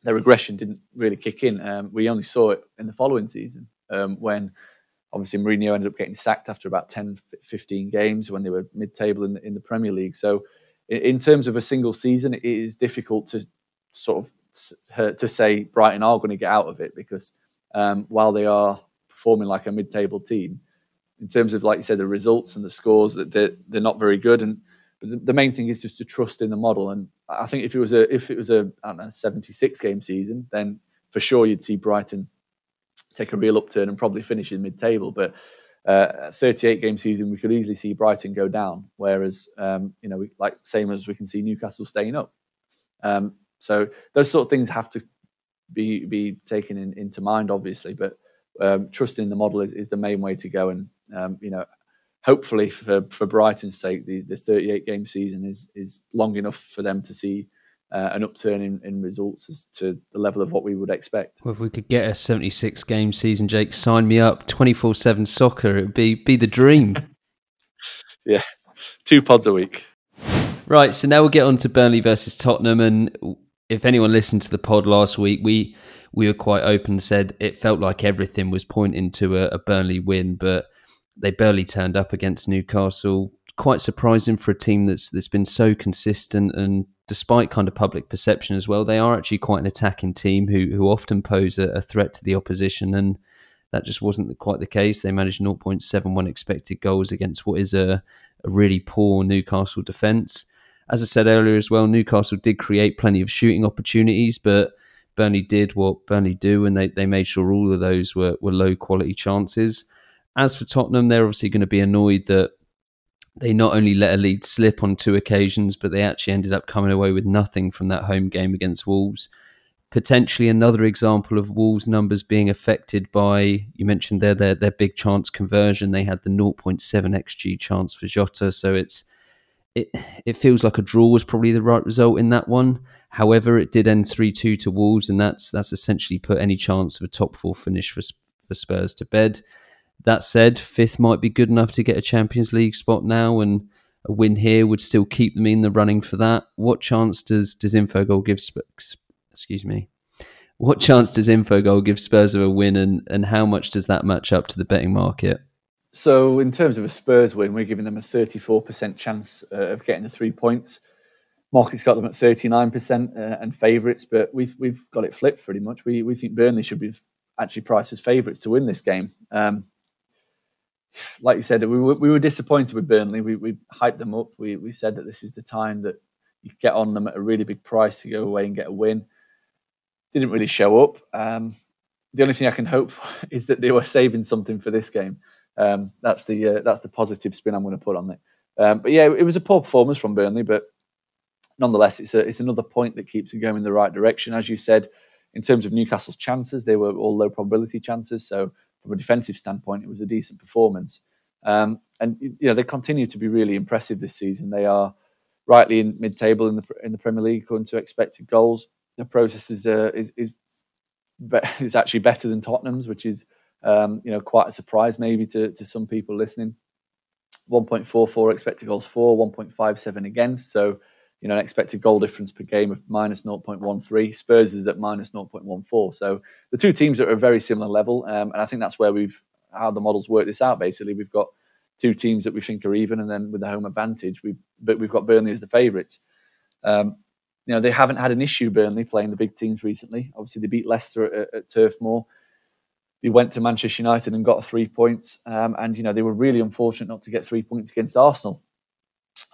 Speaker 2: their regression didn't really kick in. Um, we only saw it in the following season um, when obviously Mourinho ended up getting sacked after about 10, 15 games when they were mid-table in the, in the Premier League. So in, terms of a single season, it is difficult to sort of to say Brighton are going to get out of it because um, while they are performing like a mid-table team, in terms of like you said, the results and the scores that they're, they're not very good. And the, main thing is just to trust in the model. And I think if it was a if it was a know 76 game season, then for sure you'd see Brighton take a real upturn and probably finish in mid-table. But uh, 38 game season, we could easily see Brighton go down. Whereas um, you know, we, like same as we can see Newcastle staying up. Um, so those sort of things have to be be taken in, into mind, obviously. But um, trusting the model is, is, the main way to go. And um, you know, hopefully for for Brighton's sake, the, the 38 game season is is long enough for them to see. Uh, an upturn in, in results to the level of what we would expect.
Speaker 1: Well, if we could get a 76 game season, Jake, sign me up. 24 7 soccer, it would be, be the dream. *laughs*
Speaker 2: yeah, two pods a week.
Speaker 1: Right, so now we'll get on to Burnley versus Tottenham. And if anyone listened to the pod last week, we we were quite open. and Said it felt like everything was pointing to a, a Burnley win, but they barely turned up against Newcastle. Quite surprising for a team that's that's been so consistent and despite kind of public perception as well, they are actually quite an attacking team who who often pose a, a threat to the opposition, and that just wasn't quite the case. They managed 0.71 expected goals against what is a, a really poor Newcastle defence as I said earlier as well, Newcastle did create plenty of shooting opportunities, but Burnley did what Burnley do, and they, they made sure all of those were, were low quality chances. As for Tottenham, they're obviously going to be annoyed that they not only let a lead slip on two occasions, but they actually ended up coming away with nothing from that home game against Wolves. Potentially another example of Wolves' numbers being affected by, you mentioned there, their, their big chance conversion. They had the 0.7 xG chance for Jota, so it's it it feels like a draw was probably the right result in that one. However, it did end three two to Wolves, and that's that's essentially put any chance of a top four finish for for Spurs to bed. That said, fifth might be good enough to get a Champions League spot now, and a win here would still keep them in the running for that. What chance does does Infogol give? Excuse me. What chance does Infogol give Spurs of a win, and and how much does that match up to the betting market?
Speaker 2: So, in terms of a Spurs win, we're giving them a 34% chance uh, of getting the three points. Market's got them at 39% uh, and favourites, but we've we've got it flipped pretty much. We we think Burnley should be actually priced as favourites to win this game. Um, like you said, we were, we were disappointed with Burnley. We, we hyped them up. We we said that this is the time that you get on them at a really big price to go away and get a win. Didn't really show up. Um, the only thing I can hope for *laughs* is that they were saving something for this game. Um, that's the uh, that's the positive spin I'm going to put on it. Um, but yeah, it was a poor performance from Burnley, but nonetheless, it's a, it's another point that keeps it going in the right direction. As you said, in terms of Newcastle's chances, they were all low probability chances. So from a defensive standpoint, it was a decent performance. Um, and you know they continue to be really impressive this season. They are rightly in mid-table in the in the Premier League according to expected goals. The process is uh, is, is *laughs* is actually better than Tottenham's, which is um, you know, quite a surprise maybe to, to some people listening. 1.44 expected goals for, 1.57 against. So, you know, an expected goal difference per game of minus 0.13. Spurs is at minus 0.14. So the two teams are at a very similar level. Um, and I think that's where we've, how the models work this out basically. We've got two teams that we think are even, and then with the home advantage, we but we've got Burnley as the favourites. Um, you know, they haven't had an issue, Burnley, playing the big teams recently. Obviously, they beat Leicester at, at Turf Moor they went to Manchester United and got three points. Um, and, you know, they were really unfortunate not to get three points against Arsenal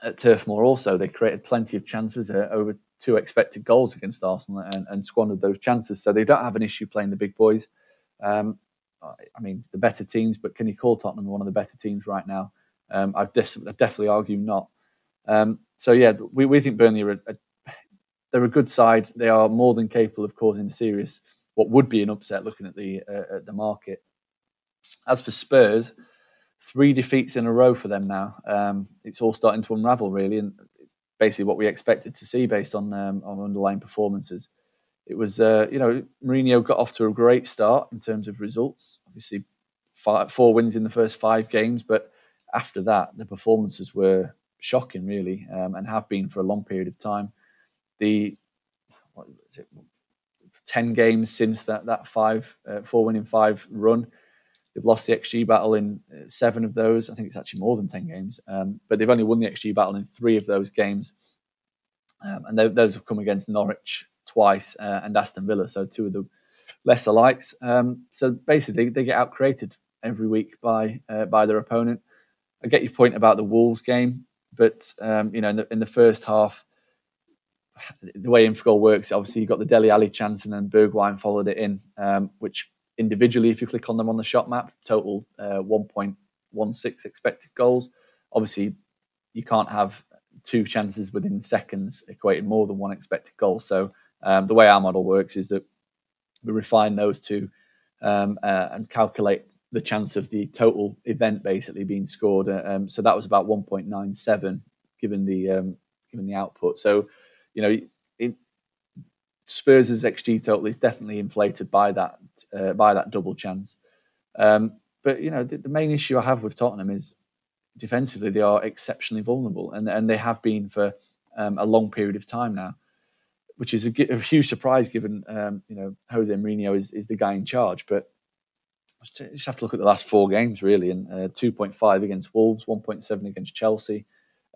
Speaker 2: at Turf Moor also. They created plenty of chances, uh, over two expected goals against Arsenal, and, and, squandered those chances. So they don't have an issue playing the big boys. Um, I mean, the better teams, but can you call Tottenham one of the better teams right now? Um, I'd, definitely argue not. Um, so yeah, we, we think Burnley are a, a, they're a good side. They are more than capable of causing a serious what would be an upset looking at the uh, at the market. As for Spurs, three defeats in a row for them now. Um, it's all starting to unravel really, and it's basically what we expected to see based on um, on underlying performances. It was uh, you know Mourinho got off to a great start in terms of results. Obviously, five, four wins in the first five games, but after that, the performances were shocking, really, um, and have been for a long period of time. The what is it, ten games since that that five uh, four winning five run, they've lost the XG battle in uh, seven of those. I think it's actually more than ten games, um, but they've only won the XG battle in three of those games, um, and they, those have come against Norwich twice uh, and Aston Villa, so two of the lesser likes. Um, so basically, they, get out created every week by uh, by their opponent. I get your point about the Wolves game, but um, you know, in the, in the, first half, the way Infogol works, obviously you got the Dele Alli chance, and then Bergwijn followed it in, um, which individually, if you click on them on the shot map, total uh, 1.16 expected goals. Obviously, you can't have two chances within seconds equating more than one expected goal. So um, the way our model works is that we refine those two um, uh, and calculate the chance of the total event basically being scored. Uh, um, so that was about 1.97 given the um, given the output. So you know, Spurs' xG total is definitely inflated by that uh, by that double chance. Um, but you know, the, the, main issue I have with Tottenham is defensively they are exceptionally vulnerable, and and they have been for um, a long period of time now, which is a, a huge surprise given um, you know Jose Mourinho is, is the guy in charge, but just have to look at the last four games really, and uh, 2.5 against Wolves, 1.7 against Chelsea.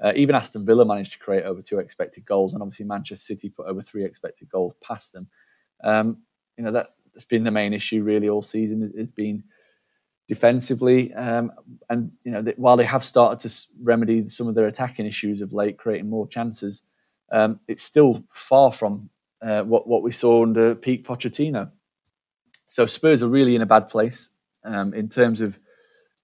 Speaker 2: Uh, even Aston Villa managed to create over two expected goals, and obviously Manchester City put over three expected goals past them. Um, you know that has been the main issue really all season. Has been defensively, um, and you know while they have started to remedy some of their attacking issues of late, creating more chances, um, it's still far from uh, what what we saw under peak Pochettino. So Spurs are really in a bad place um, in terms of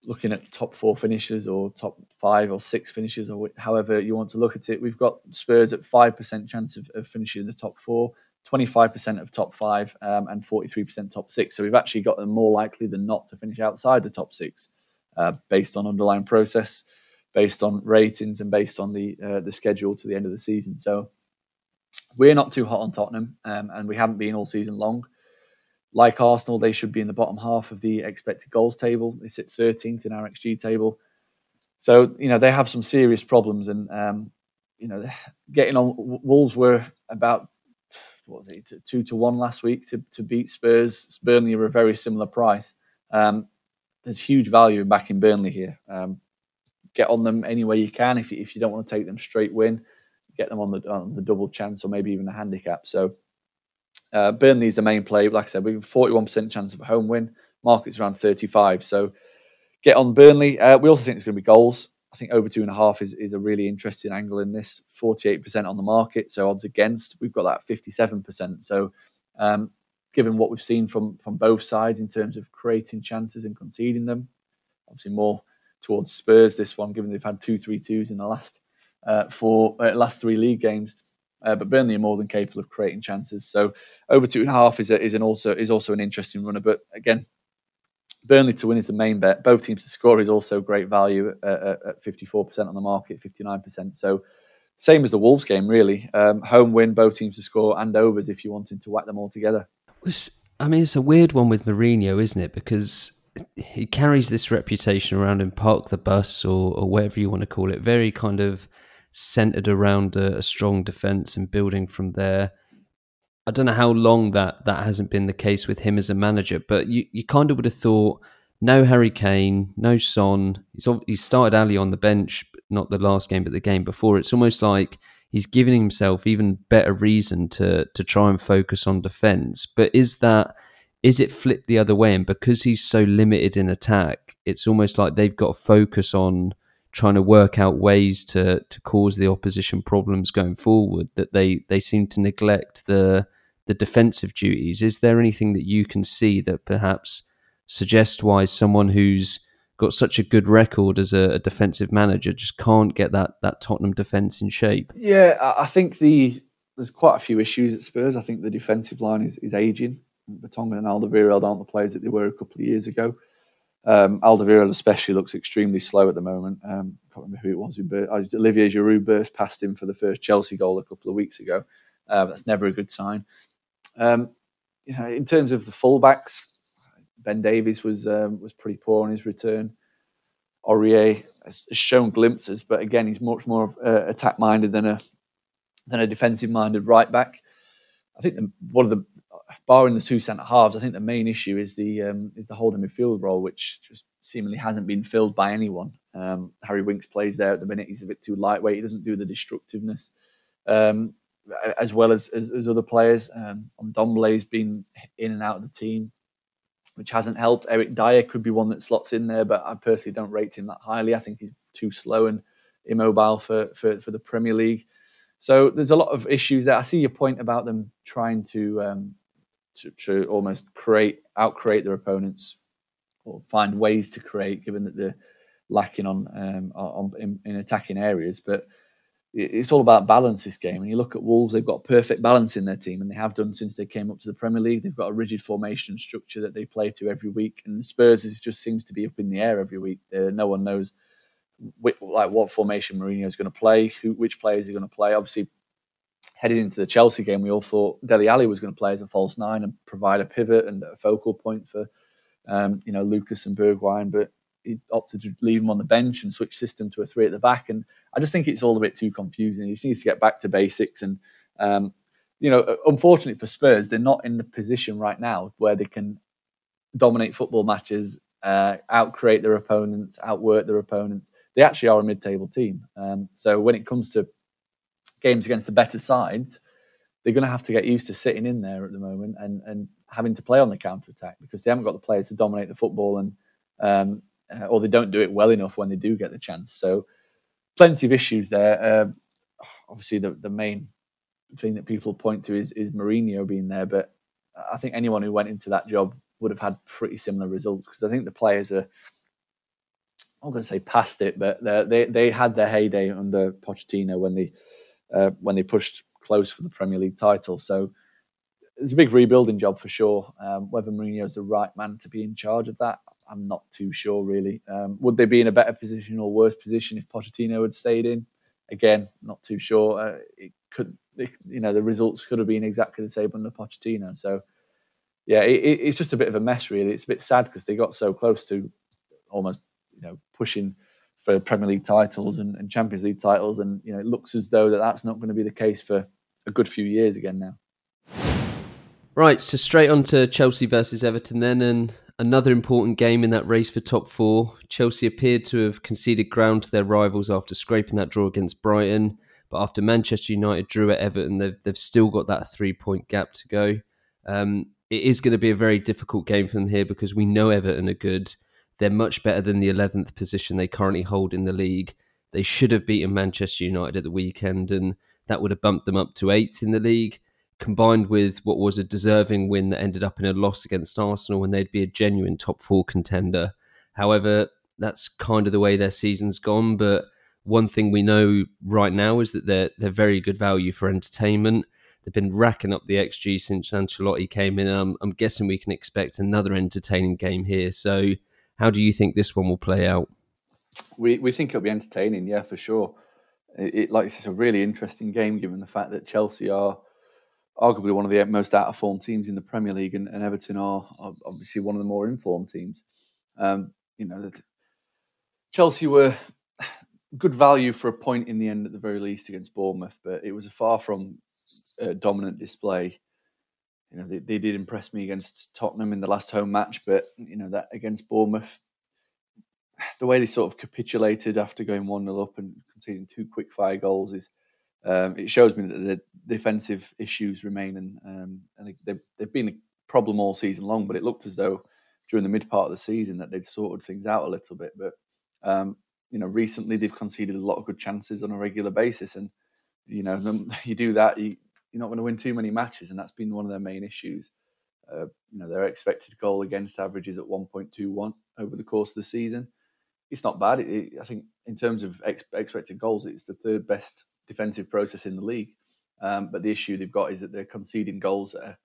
Speaker 2: looking at top four finishes or top five or six finishes or however you want to look at it. We've got Spurs at five percent chance of, of, finishing in the top four. 25% of top five um, and 43% top six. So we've actually got them more likely than not to finish outside the top six, uh, based on underlying process, based on ratings, and based on the uh, the schedule to the end of the season. So we're not too hot on Tottenham, um, and we haven't been all season long like Arsenal, they should be in the bottom half of the expected goals table. They sit 13th in our XG table. So, you know, they have some serious problems. And, um, you know, *sighs* getting on, Wolves were about what was it, two to one last week to, to beat Spurs. Burnley were a very similar price. Um, there's huge value back in Burnley here. Um, get on them any way you can. If you, if you don't want to take them straight win, get them on the on the double chance or maybe even a handicap. So uh, Burnley is the main play. Like I said, we've 41% chance of a home win. Market's around 35. So get on Burnley. Uh, we also think there's going to be goals. I think over two and a half is, is a really interesting angle in this. 48% on the market. So odds against, we've got that 57%. So um, given what we've seen from, from both sides in terms of creating chances and conceding them, obviously more towards Spurs this one, given they've had two three twos in the last uh, four uh, last three league games. Uh, but Burnley are more than capable of creating chances. So over two and a half is a, is an also is also an interesting runner. But again, Burnley to win is the main bet. Both teams to score is also great value at four percent on the market, fifty nine percent. So same as the Wolves game, really. Um, home win, both teams to score and overs if you're wanting to whack them all together.
Speaker 1: I mean, it's a weird one with Mourinho, isn't it? Because he carries this reputation around him, park the bus or, or whatever you want to call it, very kind of centered around a, a strong defense and building from there. I don't know how long that that hasn't been the case with him as a manager, but you, you kind of would have thought no Harry Kane, no Son. He's he started Alli on the bench, not the last game, but the game before. It's almost like he's giving himself even better reason to to try and focus on defense. But is that is it flipped the other way? And because he's so limited in attack, it's almost like they've got to focus on trying to work out ways to to cause the opposition problems going forward. That they they seem to neglect the the defensive duties. Is there anything that you can see that perhaps suggests why someone who's got such a good record as a, a, defensive manager just can't get that that Tottenham defence in shape?
Speaker 2: Yeah, I think the there's quite a few issues at Spurs. I think the defensive line is, is aging. Vertonghen and Alderweireld aren't the players that they were a couple of years ago. Um, Alderweireld especially looks extremely slow at the moment. Um, I can't remember who it was burst. Olivier Giroud burst past him for the first Chelsea goal a couple of weeks ago. Uh, that's never a good sign. Um, you know, in terms of the fullbacks, Ben Davies was um, was pretty poor on his return. Aurier has shown glimpses, but again, he's much more uh, attack minded than a than a defensive minded right back. I think the, one of the barring the two centre halves, I think the main issue is the um, is the holding midfield role, which just seemingly hasn't been filled by anyone. Um, Harry Winks plays there at the minute. He's a bit too lightweight. He doesn't do the destructiveness um, as well as, as, as other players. Um, Ndombele's been in and out of the team, which hasn't helped. Eric Dier could be one that slots in there, but I personally don't rate him that highly. I think he's too slow and immobile for for, for the Premier League. So there's a lot of issues there. I see your point about them trying to um, to, to almost create out create their opponents or find ways to create, given that they're lacking on um, on in, in, attacking areas. But it's all about balance this game. And you look at Wolves; they've got perfect balance in their team, and they have done since they came up to the Premier League. They've got a rigid formation structure that they play to every week, and the Spurs just seems to be up in the air every week. Uh, no one knows which, like what formation Mourinho is going to play, who which players are going to play. Obviously, heading into the Chelsea game, we all thought Dele Alli was going to play as a false nine and provide a pivot and a focal point for, um, you know, Lucas and Bergwijn, but he opted to leave him on the bench and switch system to a three at the back. And I just think it's all a bit too confusing. He just needs to get back to basics. And, um, you know, unfortunately for Spurs, they're not in the position right now where they can dominate football matches, uh, outcreate their opponents, outwork their opponents. They actually are a mid-table team. Um, so when it comes to games against the better sides, they're going to have to get used to sitting in there at the moment and, and having to play on the counter attack because they haven't got the players to dominate the football and um, uh, or they don't do it well enough when they do get the chance. So plenty of issues there. Uh, obviously, the the main thing that people point to is is Mourinho being there, but I think anyone who went into that job would have had pretty similar results because I think the players are. I'm going to say past it, but they they had their heyday under Pochettino when they uh, when they pushed close for the Premier League title. So it's a big rebuilding job for sure. Um, whether Mourinho is the right man to be in charge of that, I'm not too sure really. Um, would they be in a better position or worse position if Pochettino had stayed in? Again, not too sure. Uh, it could, you know, the results could have been exactly the same under Pochettino. So, yeah, it, it's just a bit of a mess really. It's a bit sad because they got so close to almost, you know, pushing for Premier League titles and, and, Champions League titles, and you know it looks as though that that's not going to be the case for a good few years again now.
Speaker 1: Right, so straight on to Chelsea versus Everton then, and another important game in that race for top four. Chelsea appeared to have conceded ground to their rivals after scraping that draw against Brighton, but after Manchester United drew at Everton, they've, they've still got that three point gap to go. Um, it is going to be a very difficult game for them here because we know Everton are good they're much better than the 11th position they currently hold in the league. They should have beaten Manchester United at the weekend, and that would have bumped them up to eighth in the league. Combined with what was a deserving win that ended up in a loss against Arsenal, and they'd be a genuine top four contender. However, that's kind of the way their season's gone. But one thing we know right now is that they're they're very good value for entertainment. They've been racking up the XG since Ancelotti came in. I'm, I'm guessing we can expect another entertaining game here. So how do you think this one will play out?
Speaker 2: We we think it'll be entertaining, yeah, for sure. It, it like it's a really interesting game given the fact that Chelsea are arguably one of the most out of form teams in the Premier League, and, and Everton are, are, obviously one of the more informed teams. Um, you know, that Chelsea were good value for a point in the end, at the very least, against Bournemouth, but it was a far from a dominant display you know, they, they did impress me against Tottenham in the last home match, but you know that against Bournemouth, *sighs* the way they sort of capitulated after going one 0 up and conceding two quick fire goals is um, it shows me that the defensive issues remain, and um, and they, they've been a problem all season long. But it looked as though during the mid part of the season that they'd sorted things out a little bit. But um, you know, recently they've conceded a lot of good chances on a regular basis, and you know, *laughs* you do that, you, you're not going to win too many matches, and that's been one of their main issues. Uh, you know, their expected goal against average is at 1.21 over the course of the season. It's not bad. It, it, I think in terms of ex- expected goals, it's the third best defensive process in the league. Um, but the issue they've got is that they're conceding goals at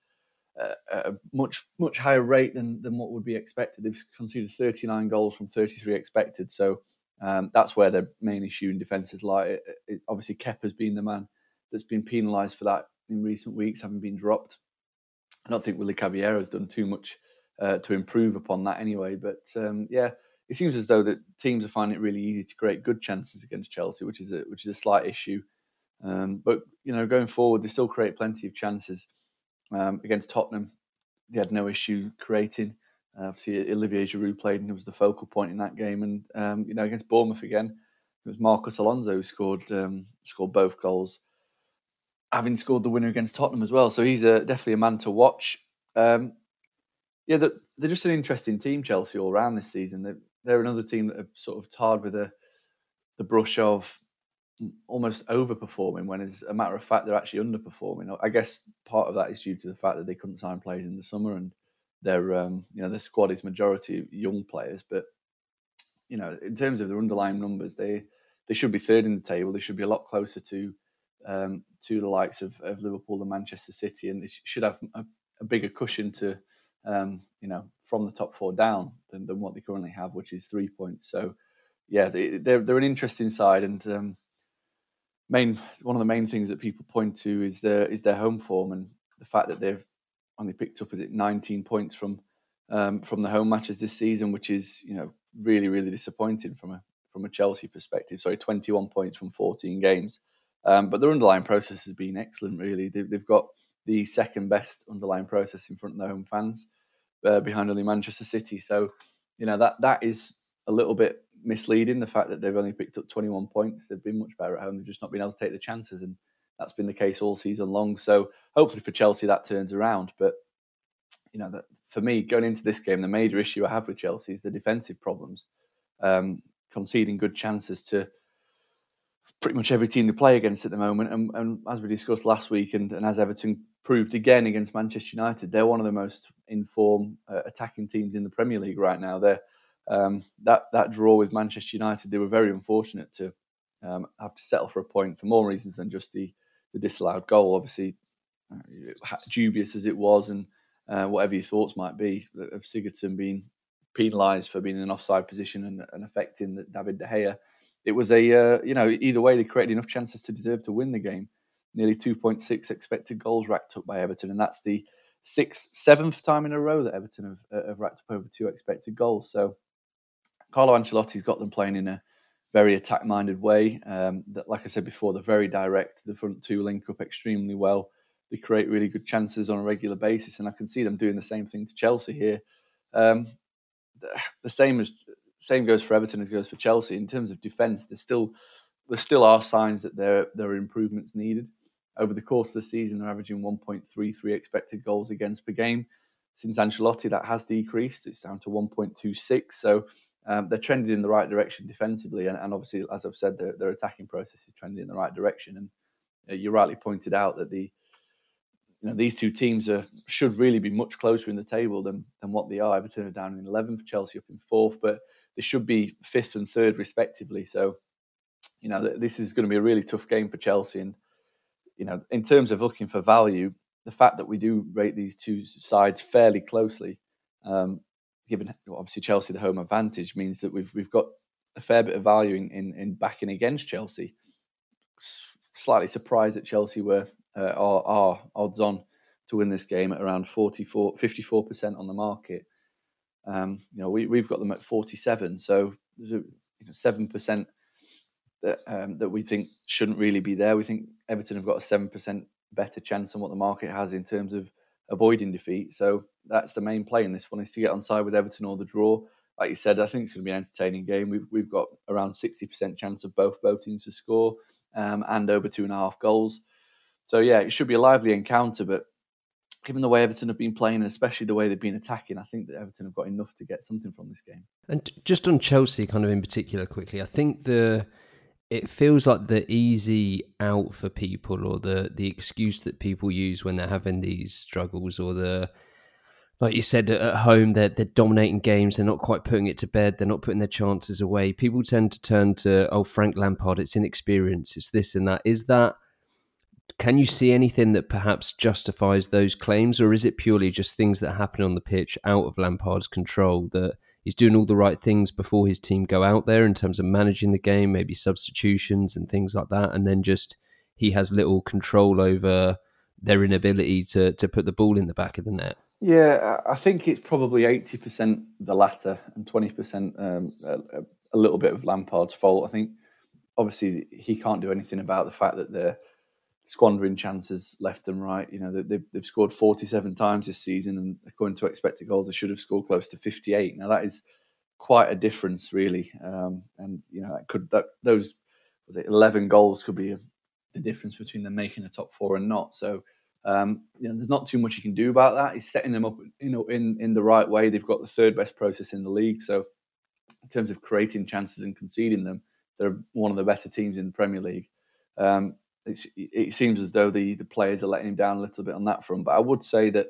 Speaker 2: a, a much much higher rate than than what would be expected. They've conceded 39 goals from 33 expected. So um, that's where their main issue in defence is lie. It, obviously, Kepa's been the man that's been penalised for that in recent weeks, having been dropped. I don't think Willy Caballero has done too much uh, to improve upon that anyway. But um, yeah, it seems as though that teams are finding it really easy to create good chances against Chelsea, which is a which is a slight issue. Um, but you know, going forward, they still create plenty of chances um, against Tottenham. They had no issue creating. Uh, obviously, Olivier Giroud played and it was the focal point in that game. And um, you know, against Bournemouth again, it was Marcos Alonso who scored um, scored both goals having scored the winner against Tottenham as well. So he's a, definitely a man to watch. Um, yeah, they're, they're, just an interesting team, Chelsea, all round this season. They're, they're another team that are sort of tarred with a, the brush of almost overperforming when, as a matter of fact, they're actually underperforming. I guess part of that is due to the fact that they couldn't sign players in the summer and their um, you know their squad is majority young players. But you know, in terms of their underlying numbers, they they should be third in the table. They should be a lot closer to um, to the likes of, of, Liverpool and Manchester City, and they should have a, a bigger cushion to, um, you know, from the top four down than, than, what they currently have, which is three points. So, yeah, they, are they're, they're an interesting side, and um, main one of the main things that people point to is their is their home form and the fact that they've only picked up is it 19 points from um, from the home matches this season, which is you know really really disappointing from a from a Chelsea perspective. Sorry, 21 points from 14 games. Um, but their underlying process has been excellent, really. They've, they've, got the second best underlying process in front of their home fans, uh, behind only Manchester City. So, you know, that that is a little bit misleading, the fact that they've only picked up 21 points. They've been much better at home. They've just not been able to take the chances. And that's been the case all season long. So hopefully for Chelsea, that turns around. But, you know, that, for me, going into this game, the major issue I have with Chelsea is the defensive problems. Um, conceding good chances to pretty much every team they play against at the moment. And, and as we discussed last week, and, and, as Everton proved again against Manchester United, they're one of the most informed uh, attacking teams in the Premier League right now. They're um, that that draw with Manchester United, they were very unfortunate to um, have to settle for a point for more reasons than just the the disallowed goal. Obviously, uh, dubious as it was, and uh, whatever your thoughts might be of Sigurdsson being penalised for being in an offside position and, and affecting David De Gea it was a uh, you know either way they created enough chances to deserve to win the game. Nearly 2.6 expected goals racked up by Everton, and that's the sixth, seventh time in a row that Everton have, uh, have racked up over two expected goals. So Carlo Ancelotti's got them playing in a very attack-minded way. Um, that, like I said before, they're very direct. The front two link up extremely well. They create really good chances on a regular basis, and I can see them doing the same thing to Chelsea here. Um, the, the same as same goes for Everton as goes for Chelsea. In terms of defence, there still there still are signs that there there are improvements needed. Over the course of the season, they're averaging 1.33 expected goals against per game. Since Ancelotti, that has decreased. It's down to 1.26. So um, they're trending in the right direction defensively, and, and, obviously, as I've said, their, their attacking process is trending in the right direction. And uh, you rightly pointed out that the you know these two teams are should really be much closer in the table than than what they are. Everton are down in 11th, Chelsea up in fourth, but they should be fifth and third respectively. So, you know, this is going to be a really tough game for Chelsea. And you know, in terms of looking for value, the fact that we do rate these two sides fairly closely, um, given obviously Chelsea the home advantage, means that we've we've got a fair bit of value in in, in backing against Chelsea. S- slightly surprised that Chelsea were uh, are, are odds on to win this game at around 44, 54% on the market. Um, you know, we, we've got them at 47, so there's a seven percent that um, that we think shouldn't really be there. We think Everton have got a seven percent better chance than what the market has in terms of avoiding defeat. So that's the main play in this one is to get on side with Everton or the draw. Like you said, I think it's going to be an entertaining game. We've we've got around sixty percent chance of both both teams to score um, and over two and a half goals. So yeah, it should be a lively encounter, but given the way Everton have been playing, and especially the way they've been attacking, I think that Everton have got enough to get something from this game.
Speaker 1: And just on Chelsea, kind of in particular, quickly, I think the it feels like the easy out for people or the the excuse that people use when they're having these struggles or the like you said at home they're, they're dominating games they're not quite putting it to bed they're not putting their chances away people tend to turn to oh frank lampard it's inexperience it's this and that is that can you see anything that perhaps justifies those claims or is it purely just things that happen on the pitch out of lampard's control that he's doing all the right things before his team go out there in terms of managing the game maybe substitutions and things like that and then just he has little control over their inability to to put the ball in the back of the net
Speaker 2: yeah, I think it's probably eighty percent the latter and twenty percent um, a, a, little bit of Lampard's fault. I think obviously he can't do anything about the fact that they're squandering chances left and right. You know they've, they've scored forty-seven times this season, and according to expected goals, they should have scored close to fifty-eight. Now that is quite a difference, really. Um, and you know that could that those was it eleven goals could be a, the difference between them making the top four and not. So um, you know, there's not too much you can do about that. He's setting them up, you know, in in the right way. They've got the third best process in the league, so in terms of creating chances and conceding them, they're one of the better teams in the Premier League. Um, it seems as though the the players are letting him down a little bit on that front. But I would say that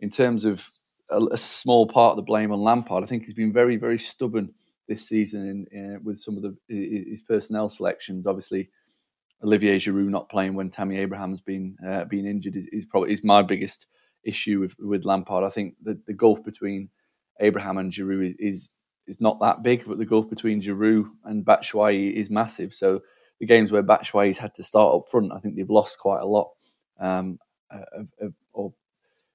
Speaker 2: in terms of a, a small part of the blame on Lampard, I think he's been very very stubborn this season in, with some of the his personnel selections. Obviously Olivier Giroud not playing when Tammy Abraham's been uh, been injured is, is, probably is my biggest issue with, with Lampard. I think the, the gulf between Abraham and Giroud is is not that big, but the gulf between Giroud and Batshuayi is massive. So the games where Batshuayi's had to start up front, I think they've lost quite a lot. Um, of, of, or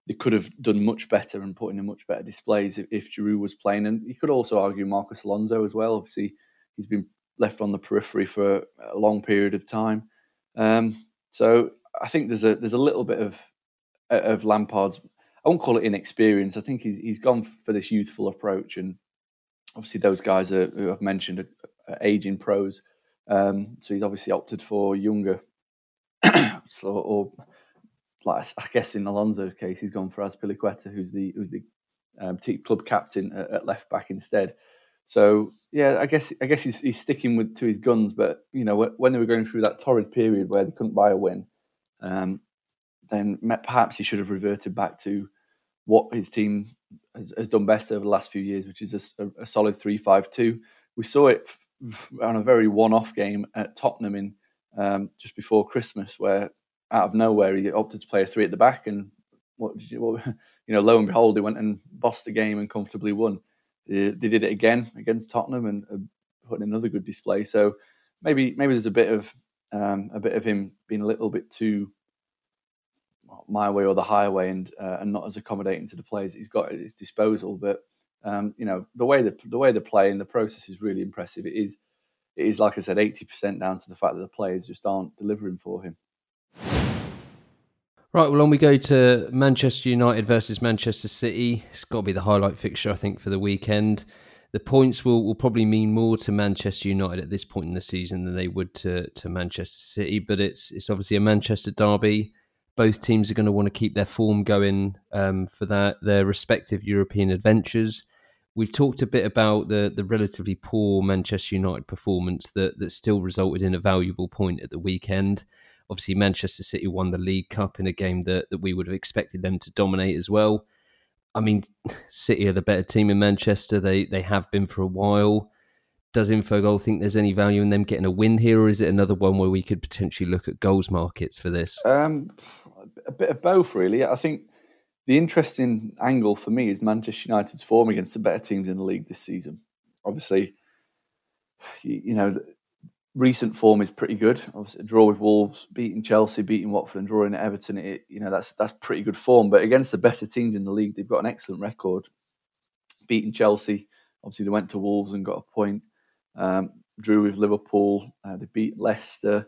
Speaker 2: they could have done much better and put in a much better displays if, if Giroud was playing. And you could also argue Marcos Alonso as well. Obviously, he's been left on the periphery for a long period of time. Um, so I think there's a there's a little bit of of Lampard's. I won't call it inexperience. I think he's he's gone for this youthful approach, and obviously those guys are, who I've mentioned are, are aging pros. Um, so he's obviously opted for younger, *coughs* so or like I guess in Alonso's case, he's gone for Azpilicueta, who's the who's the um, club captain at, at left back instead. So yeah, I guess I guess he's, he's sticking with to his guns. But you know, when they were going through that torrid period where they couldn't buy a win, um, then perhaps he should have reverted back to what his team has, has done best over the last few years, which is a, a solid three-five-two. We saw it on a very one-off game at Tottenham in um, just before Christmas, where out of nowhere he opted to play a three at the back, and what, what *laughs* you know, lo and behold, he went and bossed the game and comfortably won they, did it again against Tottenham and uh, put in another good display. So maybe maybe there's a bit of um, a bit of him being a little bit too my way or the highway and uh, and not as accommodating to the players he's got at his disposal. But um, you know the way that the way they play and the process is really impressive. It is it is like I said, eighty percent down to the fact that the players just aren't delivering for him.
Speaker 1: Right, well, on we go to Manchester United versus Manchester City. It's got to be the highlight fixture, I think, for the weekend. The points will, will probably mean more to Manchester United at this point in the season than they would to, to Manchester City, but it's it's obviously a Manchester derby. Both teams are going to want to keep their form going um, for that, their respective European adventures. We've talked a bit about the the relatively poor Manchester United performance that that still resulted in a valuable point at the weekend. Obviously, Manchester City won the League Cup in a game that, that we would have expected them to dominate as well. I mean, City are the better team in Manchester. They they have been for a while. Does Infogol think there's any value in them getting a win here, or is it another one where we could potentially look at goals markets for this?
Speaker 2: Um, a bit of both, really. I think the interesting angle for me is Manchester United's form against the better teams in the league this season. Obviously, you, know recent form is pretty good. Obviously, a draw with Wolves, beating Chelsea, beating Watford, and drawing at Everton. It, you know that's that's pretty good form. But against the better teams in the league, they've got an excellent record. Beating Chelsea, obviously they went to Wolves and got a point. Um, drew with Liverpool. Uh, they beat Leicester.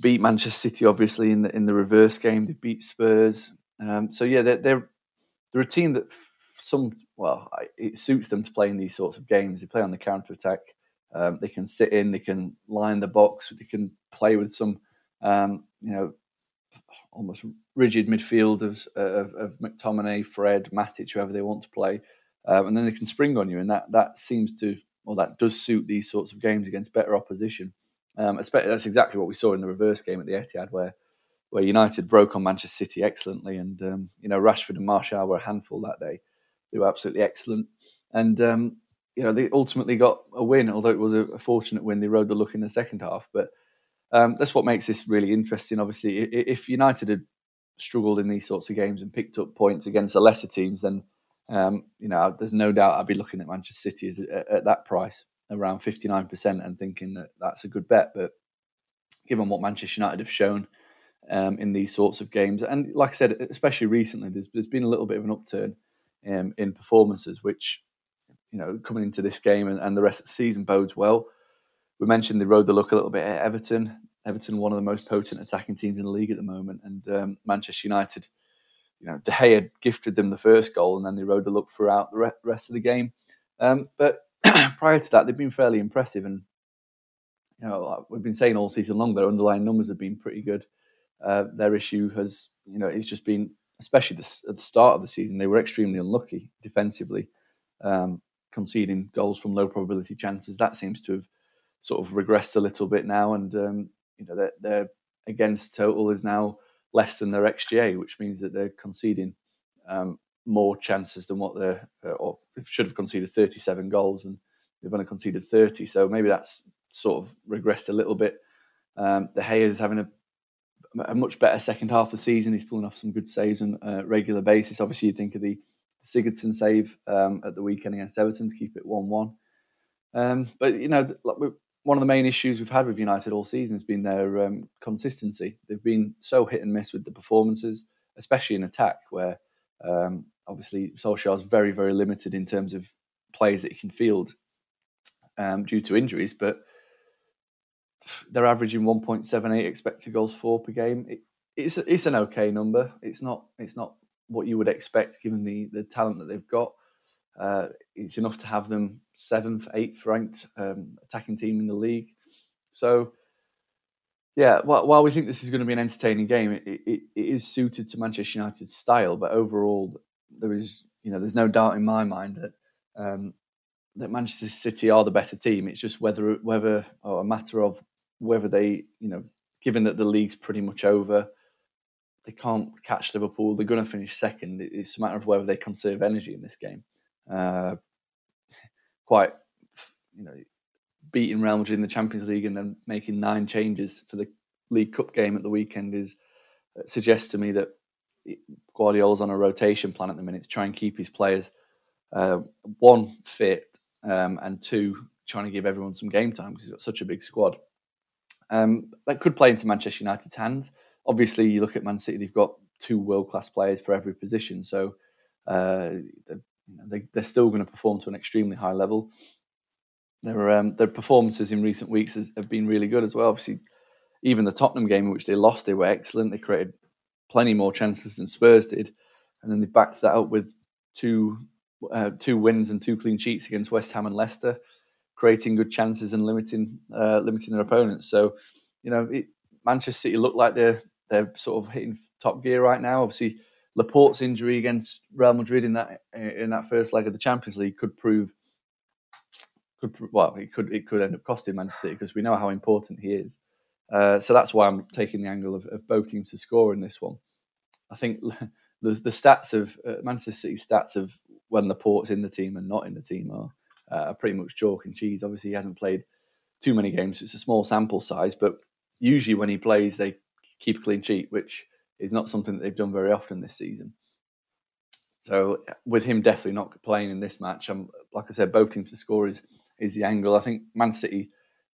Speaker 2: Beat Manchester City, obviously in the in the reverse game. They beat Spurs. Um, so yeah, they're, they're they're a team that some well it suits them to play in these sorts of games. They play on the counter attack. Um, they can sit in, they can line the box, they can play with some, um, you know, almost rigid midfield of, of, McTominay, Fred, Matic, whoever they want to play, um, and then they can spring on you, and that that seems to or that does suit these sorts of games against better opposition. Um, that's exactly what we saw in the reverse game at the Etihad, where where United broke on Manchester City excellently, and um, you know Rashford and Martial were a handful that day. They were absolutely excellent, and um, you know they ultimately got a win. Although it was a, a fortunate win, they rode the luck in the second half. But um, that's what makes this really interesting. Obviously, if United had struggled in these sorts of games and picked up points against the lesser teams, then um, you know there's no doubt I'd be looking at Manchester City at, at that price around 59% and thinking that that's a good bet. But given what Manchester United have shown um, in these sorts of games, and like I said, especially recently, there's, there's been a little bit of an upturn um, in performances, which you know coming into this game and, and, the rest of the season bodes well. We mentioned they rode the luck a little bit at Everton. Everton, one of the most potent attacking teams in the league at the moment, and um, Manchester United. You know, De Gea gifted them the first goal, and then they rode the luck throughout the rest of the game. Um, but *clears throat* prior to that, they've been fairly impressive, and you know we've been saying all season long their underlying numbers have been pretty good. Uh, their issue has, you know, it's just been, especially the, at the start of the season, they were extremely unlucky defensively, um, conceding goals from low probability chances. That seems to have sort of regressed a little bit now, and um, you know their, their against total is now less than their xGA, which means that they're conceding um, more chances than what they uh, or should have conceded 37 goals and they've only conceded 30. So maybe that's sort of regressed a little bit. Um, De Gea is having a, a much better second half of the season. He's pulling off some good saves on a regular basis. Obviously, you think of the, the Sigurdsson save um, at the weekend against Everton to keep it 1 1. Um, but, you know, one of the main issues we've had with United all season has been their um, consistency. They've been so hit and miss with the performances, especially in attack, where um, obviously Solskjaer is very, very limited in terms of players that he can field um, due to injuries, but they're averaging 1.78 expected goals for per game. It, it's it's an okay number. It's not it's not what you would expect given the the talent that they've got. Uh, it's enough to have them seventh, eighth ranked um, attacking team in the league. So, yeah, while, while, we think this is going to be an entertaining game, it, it, it is suited to Manchester United's style. But overall, there is, you know, there's no doubt in my mind that um, that Manchester City are the better team. It's just whether whether or a matter of whether they, you know, given that the league's pretty much over, they can't catch Liverpool. They're going to finish second. It's a matter of whether they conserve energy in this game. Uh, quite, you know, beating Real Madrid in the Champions League and then making nine changes for the League Cup game at the weekend is uh, suggests to me that Guardiola's on a rotation plan at the minute to try and keep his players uh, one fit um, and two trying to give everyone some game time because he's got such a big squad. Um, that could play into Manchester United's hands. Obviously, you look at Man City; they've got two world class players for every position, so uh, they, are still going to perform to an extremely high level. Their um, their performances in recent weeks has, have been really good as well. Obviously, even the Tottenham game in which they lost, they were excellent. They created plenty more chances than Spurs did, and then they backed that up with two uh, two wins and two clean sheets against West Ham and Leicester, creating good chances and limiting uh, limiting their opponents. So, you know, it, Manchester City look like they're they're sort of hitting top gear right now. Obviously, Laporte's injury against Real Madrid in that in that first leg of the Champions League could prove could well it could it could end up costing Manchester City because we know how important he is. Uh, so that's why I'm taking the angle of, of, both teams to score in this one. I think *laughs* the, the stats of uh, Manchester City's stats of when Laporte's in the team and not in the team are, uh, pretty much chalk and cheese. Obviously, he hasn't played too many games. It's a small sample size, but usually when he plays, they keep a clean sheet, which is not something that they've done very often this season. So with him definitely not playing in this match, I'm like I said, both teams to score is is the angle. I think Man City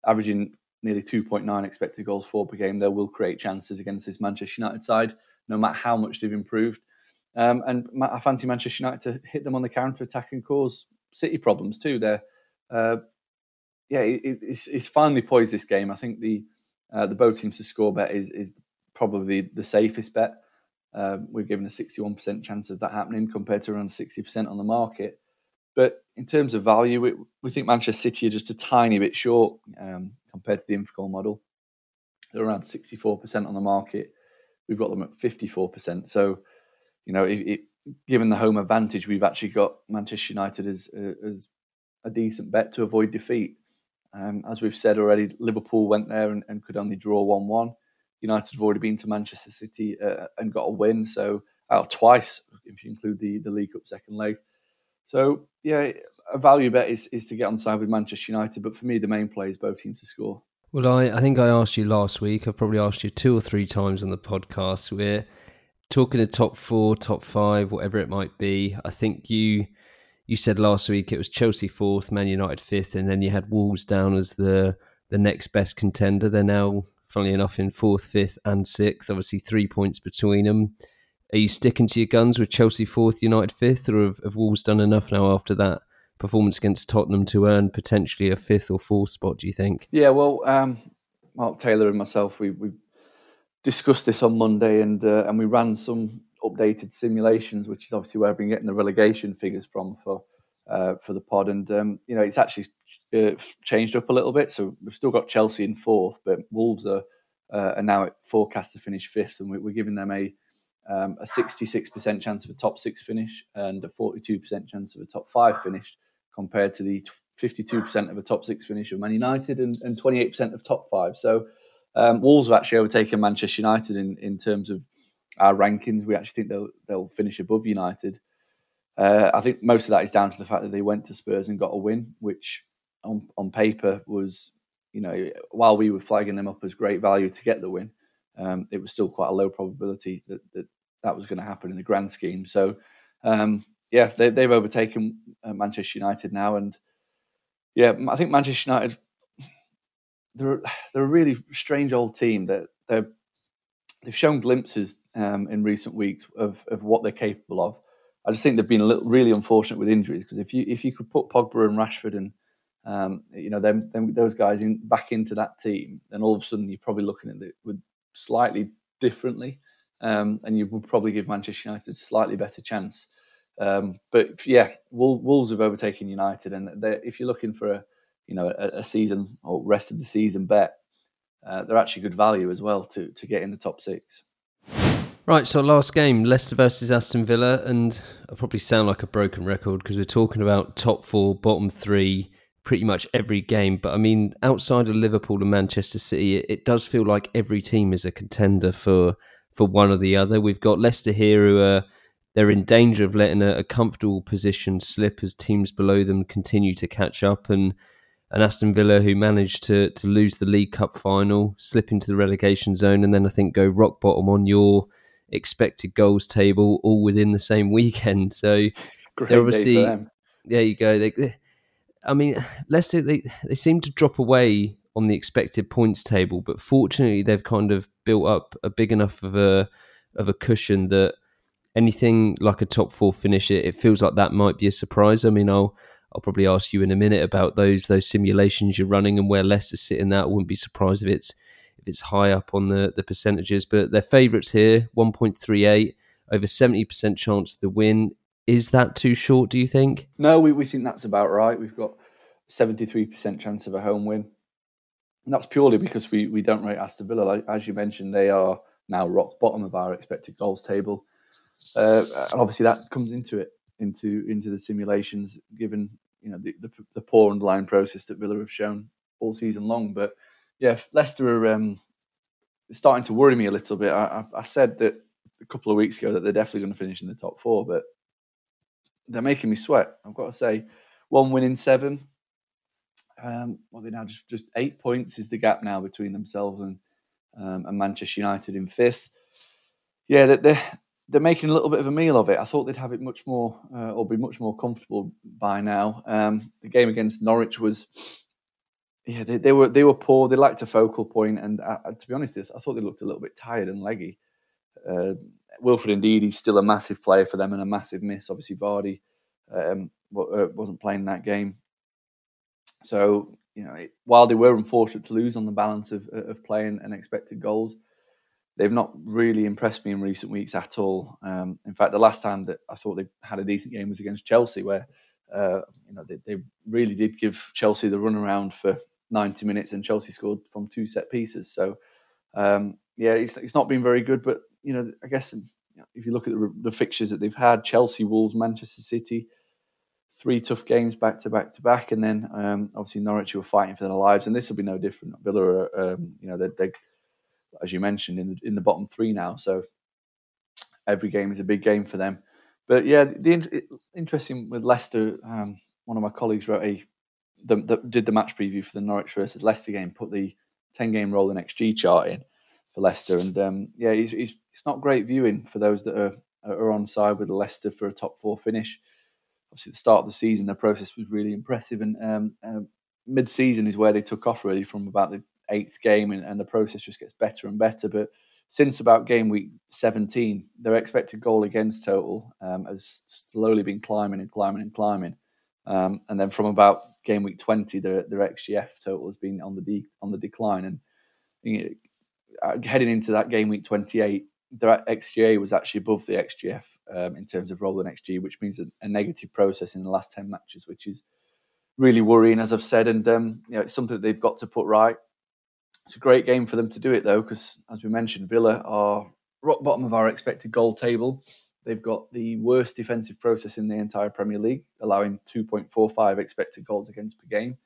Speaker 2: averaging nearly 2.9 expected goals for per game. They will create chances against this Manchester United side, no matter how much they've improved. Um, and I fancy Manchester United to hit them on the counter attack and cause City problems too. They're, uh, yeah, it, it's, it's finally poised this game. I think the uh, the both teams to score bet is is probably the safest bet. Uh, we're given a 61% chance of that happening compared to around 60% on the market. But in terms of value, we, we think Manchester City are just a tiny bit short um, compared to the Infogol model. They're around 64% on the market. We've got them at 54%. So, you know, it, it, given the home advantage, we've actually got Manchester United as, as a decent bet to avoid defeat. Um, as we've said already, Liverpool went there and, and could only draw 1 1. United have already been to Manchester City uh, and got a win. So, out twice, if you include the, the League Cup second leg. So, yeah, a value bet is, is to get on side with Manchester United. But for me, the main play is both teams to score.
Speaker 1: Well, I, I think I asked you last week. I've probably asked you two or three times on the podcast. We're talking the top four, top five, whatever it might be. I think you you said last week it was Chelsea fourth, Man United fifth, and then you had Wolves down as the the next best contender. They're now, funnily enough, in fourth, fifth, and sixth. Obviously, three points between them. Are you sticking to your guns with Chelsea fourth, United fifth, or have, have Wolves done enough now after that performance against Tottenham to earn potentially a fifth or fourth spot? Do you think?
Speaker 2: Yeah, well, um, Mark Taylor and myself, we, we discussed this on Monday, and uh, and we ran some updated simulations, which is obviously where I've been getting the relegation figures from for uh, for the pod. And um, you know, it's actually uh, changed up a little bit. So we've still got Chelsea in fourth, but Wolves are, uh, are now forecast to finish fifth, and we're, giving them a um, a 66% chance of a top six finish and a 42% chance of a top five finish, compared to the 52% of a top six finish of Man United and, and 28% of top five. So um, Wolves have actually overtaken Manchester United in, in terms of our rankings. We actually think they'll they'll finish above United. Uh, I think most of that is down to the fact that they went to Spurs and got a win, which on, on paper was, you know, while we were flagging them up as great value to get the win, um, it was still quite a low probability that that, that was going to happen in the grand scheme. So, um, yeah, they, have overtaken uh, Manchester United now, and yeah, I think Manchester United they're they're a really strange old team that they're they've shown glimpses um, in recent weeks of, of what they're capable of. I just think they've been a little really unfortunate with injuries because if you if you could put Pogba and Rashford and um, you know them, them those guys in back into that team, then all of a sudden you're probably looking at it with slightly differently, um, and you would probably give Manchester United a slightly better chance. Um, but yeah, Wolves have overtaken United, and if you're looking for a you know a, a season or rest of the season bet, uh, they're actually good value as well to to get in the top six.
Speaker 1: Right, so last game, Leicester versus Aston Villa, and I probably sound like a broken record because we're talking about top four, bottom three, pretty much every game. But I mean, outside of Liverpool and Manchester City, it, it does feel like every team is a contender for for one or the other. We've got Leicester here who are they're in danger of letting a, a comfortable position slip as teams below them continue to catch up, and and Aston Villa, who managed to to lose the League Cup final, slip into the relegation zone, and then I think go rock bottom on your expected goals table, all within the same *laughs* weekend. So
Speaker 2: Great they're obviously
Speaker 1: there. You go. They, they, I mean, Leicester they they seem to drop away on the expected points table, but fortunately they've kind of built up a big enough of a of a cushion that anything like a top four finish, it, it feels like that might be a surprise. I mean, I'll I'll probably ask you in a minute about those those simulations you're running and where Leicester sit in that. I wouldn't be surprised if it's if it's high up on the the percentages. But they're favourites here, one point three eight, over seventy percent chance to win. Is that too short? Do you think?
Speaker 2: No, we we think that's about right. We've got seventy three percent chance of a home win. And that's purely because we we don't rate Aston Villa. Like, as you mentioned, they are now rock bottom of our expected goals table. Uh, and obviously that comes into it into into the simulations, given you know the, the, the poor underlying process that Villa have shown all season long. But yeah, Leicester are um, starting to worry me a little bit. I, I, I, said that a couple of weeks ago that they're definitely going to finish in the top four, but they're making me sweat. I've got to say, one win in seven. Um, well, they now just just eight points is the gap now between themselves and um, and Manchester United in fifth. Yeah, that they're they're making a little bit of a meal of it. I thought they'd have it much more uh, or be much more comfortable by now. Um, the game against Norwich was, yeah, they, they, were they were poor. They lacked a focal point, and to be honest, this I thought they looked a little bit tired and leggy. Uh, Wilfred Ndidi, he's still a massive player for them and a massive miss. Obviously, Vardy um, uh, wasn't playing that game, so you know, it, while they were unfortunate to lose on the balance of of playing and expected goals they've not really impressed me in recent weeks at all. Um, in fact, the last time that I thought they had a decent game was against Chelsea, where uh, you know they, they, really did give Chelsea the runaround for 90 minutes, and Chelsea scored from two set pieces. So um, yeah, it's, it's not been very good. But you know, I guess if you look at the, the fixtures that they've had, Chelsea, Wolves, Manchester City, three tough games back to back to back, and then um, obviously Norwich who are fighting for their lives, and this will be no different. Villa, are, um, you know, they're, they're, as you mentioned in the in the bottom three now, so every game is a big game for them. But yeah, the interesting with Leicester, um, one of my colleagues wrote a the, the, did the match preview for the Norwich versus Leicester game, put the ten game rolling XG chart in for Leicester, and um, yeah, he's, he's, it's not great viewing for those that are are on side with Leicester for a top four finish. Obviously, at the start of the season, the process was really impressive, and um, uh, mid season is where they took off really from about the eighth game, and, and the process just gets better and better. But since about game week 17, their expected goal against total um, has slowly been climbing and climbing and climbing. Um, and then from about game week 20, their, their XGF total has been on the de- on the decline. And you know, uh, heading into that game week 28, their XGA was actually above the XGF um, in terms of rolling XG, which means a, a, negative process in the last 10 matches, which is really worrying, as I've said. And um, you know, it's something that they've got to put right. It's a great game for them to do it though, because as we mentioned, Villa are rock bottom of our expected goal table. They've got the worst defensive process in the entire Premier League, allowing 2.45 expected goals against per game,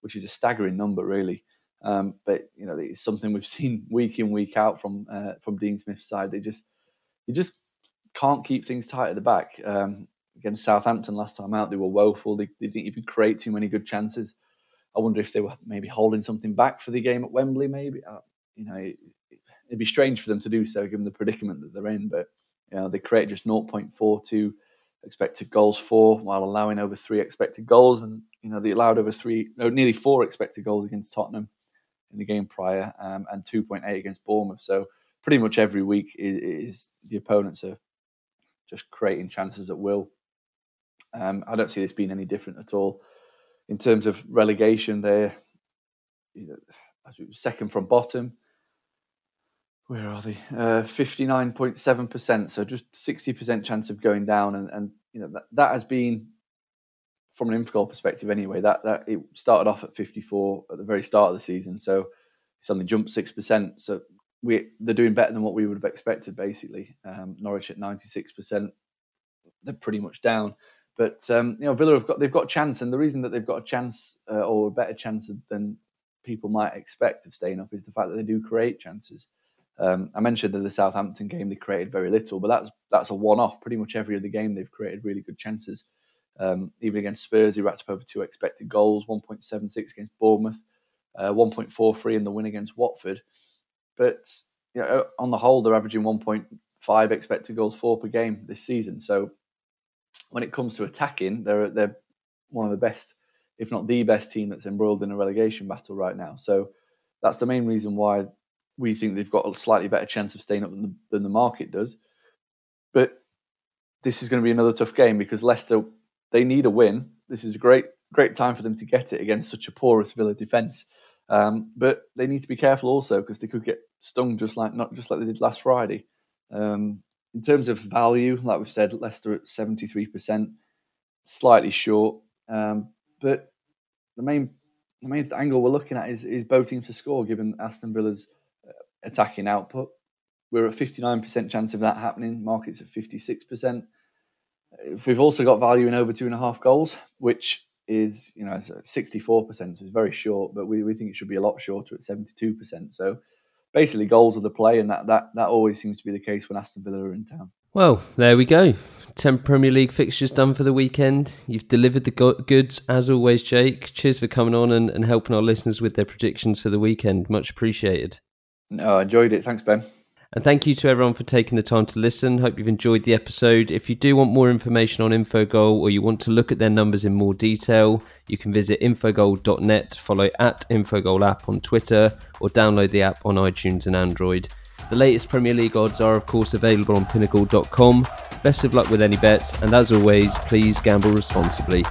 Speaker 2: which is a staggering number, really. Um, but you know, it's something we've *laughs* seen week in, week out from uh, from Dean Smith's side. They just you just can't keep things tight at the back. Um, against Southampton last time out, they were woeful. They, they didn't even create too many good chances. I wonder if they were maybe holding something back for the game at Wembley. Maybe uh, you know it, would be strange for them to do so given the predicament that they're in. But you know they create just 0.42 expected goals for while allowing over three expected goals, and you know they allowed over three, no, nearly four expected goals against Tottenham in the game prior, um, and 2.8 against Bournemouth. So pretty much every week is, is the opponents are just creating chances at will. Um, I don't see this being any different at all in terms of relegation, they're you know, second from bottom. Where are they? Uh, fifty-nine point seven percent. So just sixty percent chance of going down, and, and you know that, that has been from an Infogol perspective anyway. That that it started off at fifty-four at the very start of the season, so it's only jumped six percent. So we they're doing better than what we would have expected. Basically, um, Norwich at ninety-six percent. They're pretty much down. But um, you know, Villa have got they've got a chance, and the reason that they've got a chance uh, or a better chance than people might expect of staying up is the fact that they do create chances. Um, I mentioned that the Southampton game they created very little, but that's that's a one-off. Pretty much every other game they've created really good chances. Um, even against Spurs, he racked up over two expected goals, 1.76 against Bournemouth, uh, 1.43 in the win against Watford. But you know, on the whole, they're averaging 1.5 expected goals for per game this season. So when it comes to attacking, they're they're one of the best, if not the best team that's embroiled in a relegation battle right now. So that's the main reason why we think they've got a slightly better chance of staying up than the, than the market does. But this is going to be another tough game because Leicester they need a win. This is a great great time for them to get it against such a porous Villa defence. Um, but they need to be careful also because they could get stung just like not just like they did last Friday. Um, in terms of value, like we've said, Leicester at 73%, slightly short. Um, but the main the main angle we're looking at is, is both teams to score, given Aston Villa's uh, attacking output. We're at 59% chance of that happening, markets at 56%. We've also got value in over two and a half goals, which is, you know, 64%, so it's very short, but we, we think it should be a lot shorter at 72%. So basically goals of the play, and that, that, that always seems to be the case when Aston Villa are in town.
Speaker 1: Well, there we go. 10 Premier League fixtures done for the weekend. You've delivered the go- goods as always, Jake. Cheers for coming on and, and helping our listeners with their predictions for the weekend. Much appreciated.
Speaker 2: No, I enjoyed it. Thanks, Ben.
Speaker 1: And thank you to everyone for taking the time to listen. Hope you've enjoyed the episode. If you do want more information on Infogol or you want to look at their numbers in more detail, you can visit infogol.net, follow at Infogol app on Twitter, or download the app on iTunes and Android. The latest Premier League odds are, of course, available on pinnacle.com. Best of luck with any bets, and as always, please gamble responsibly.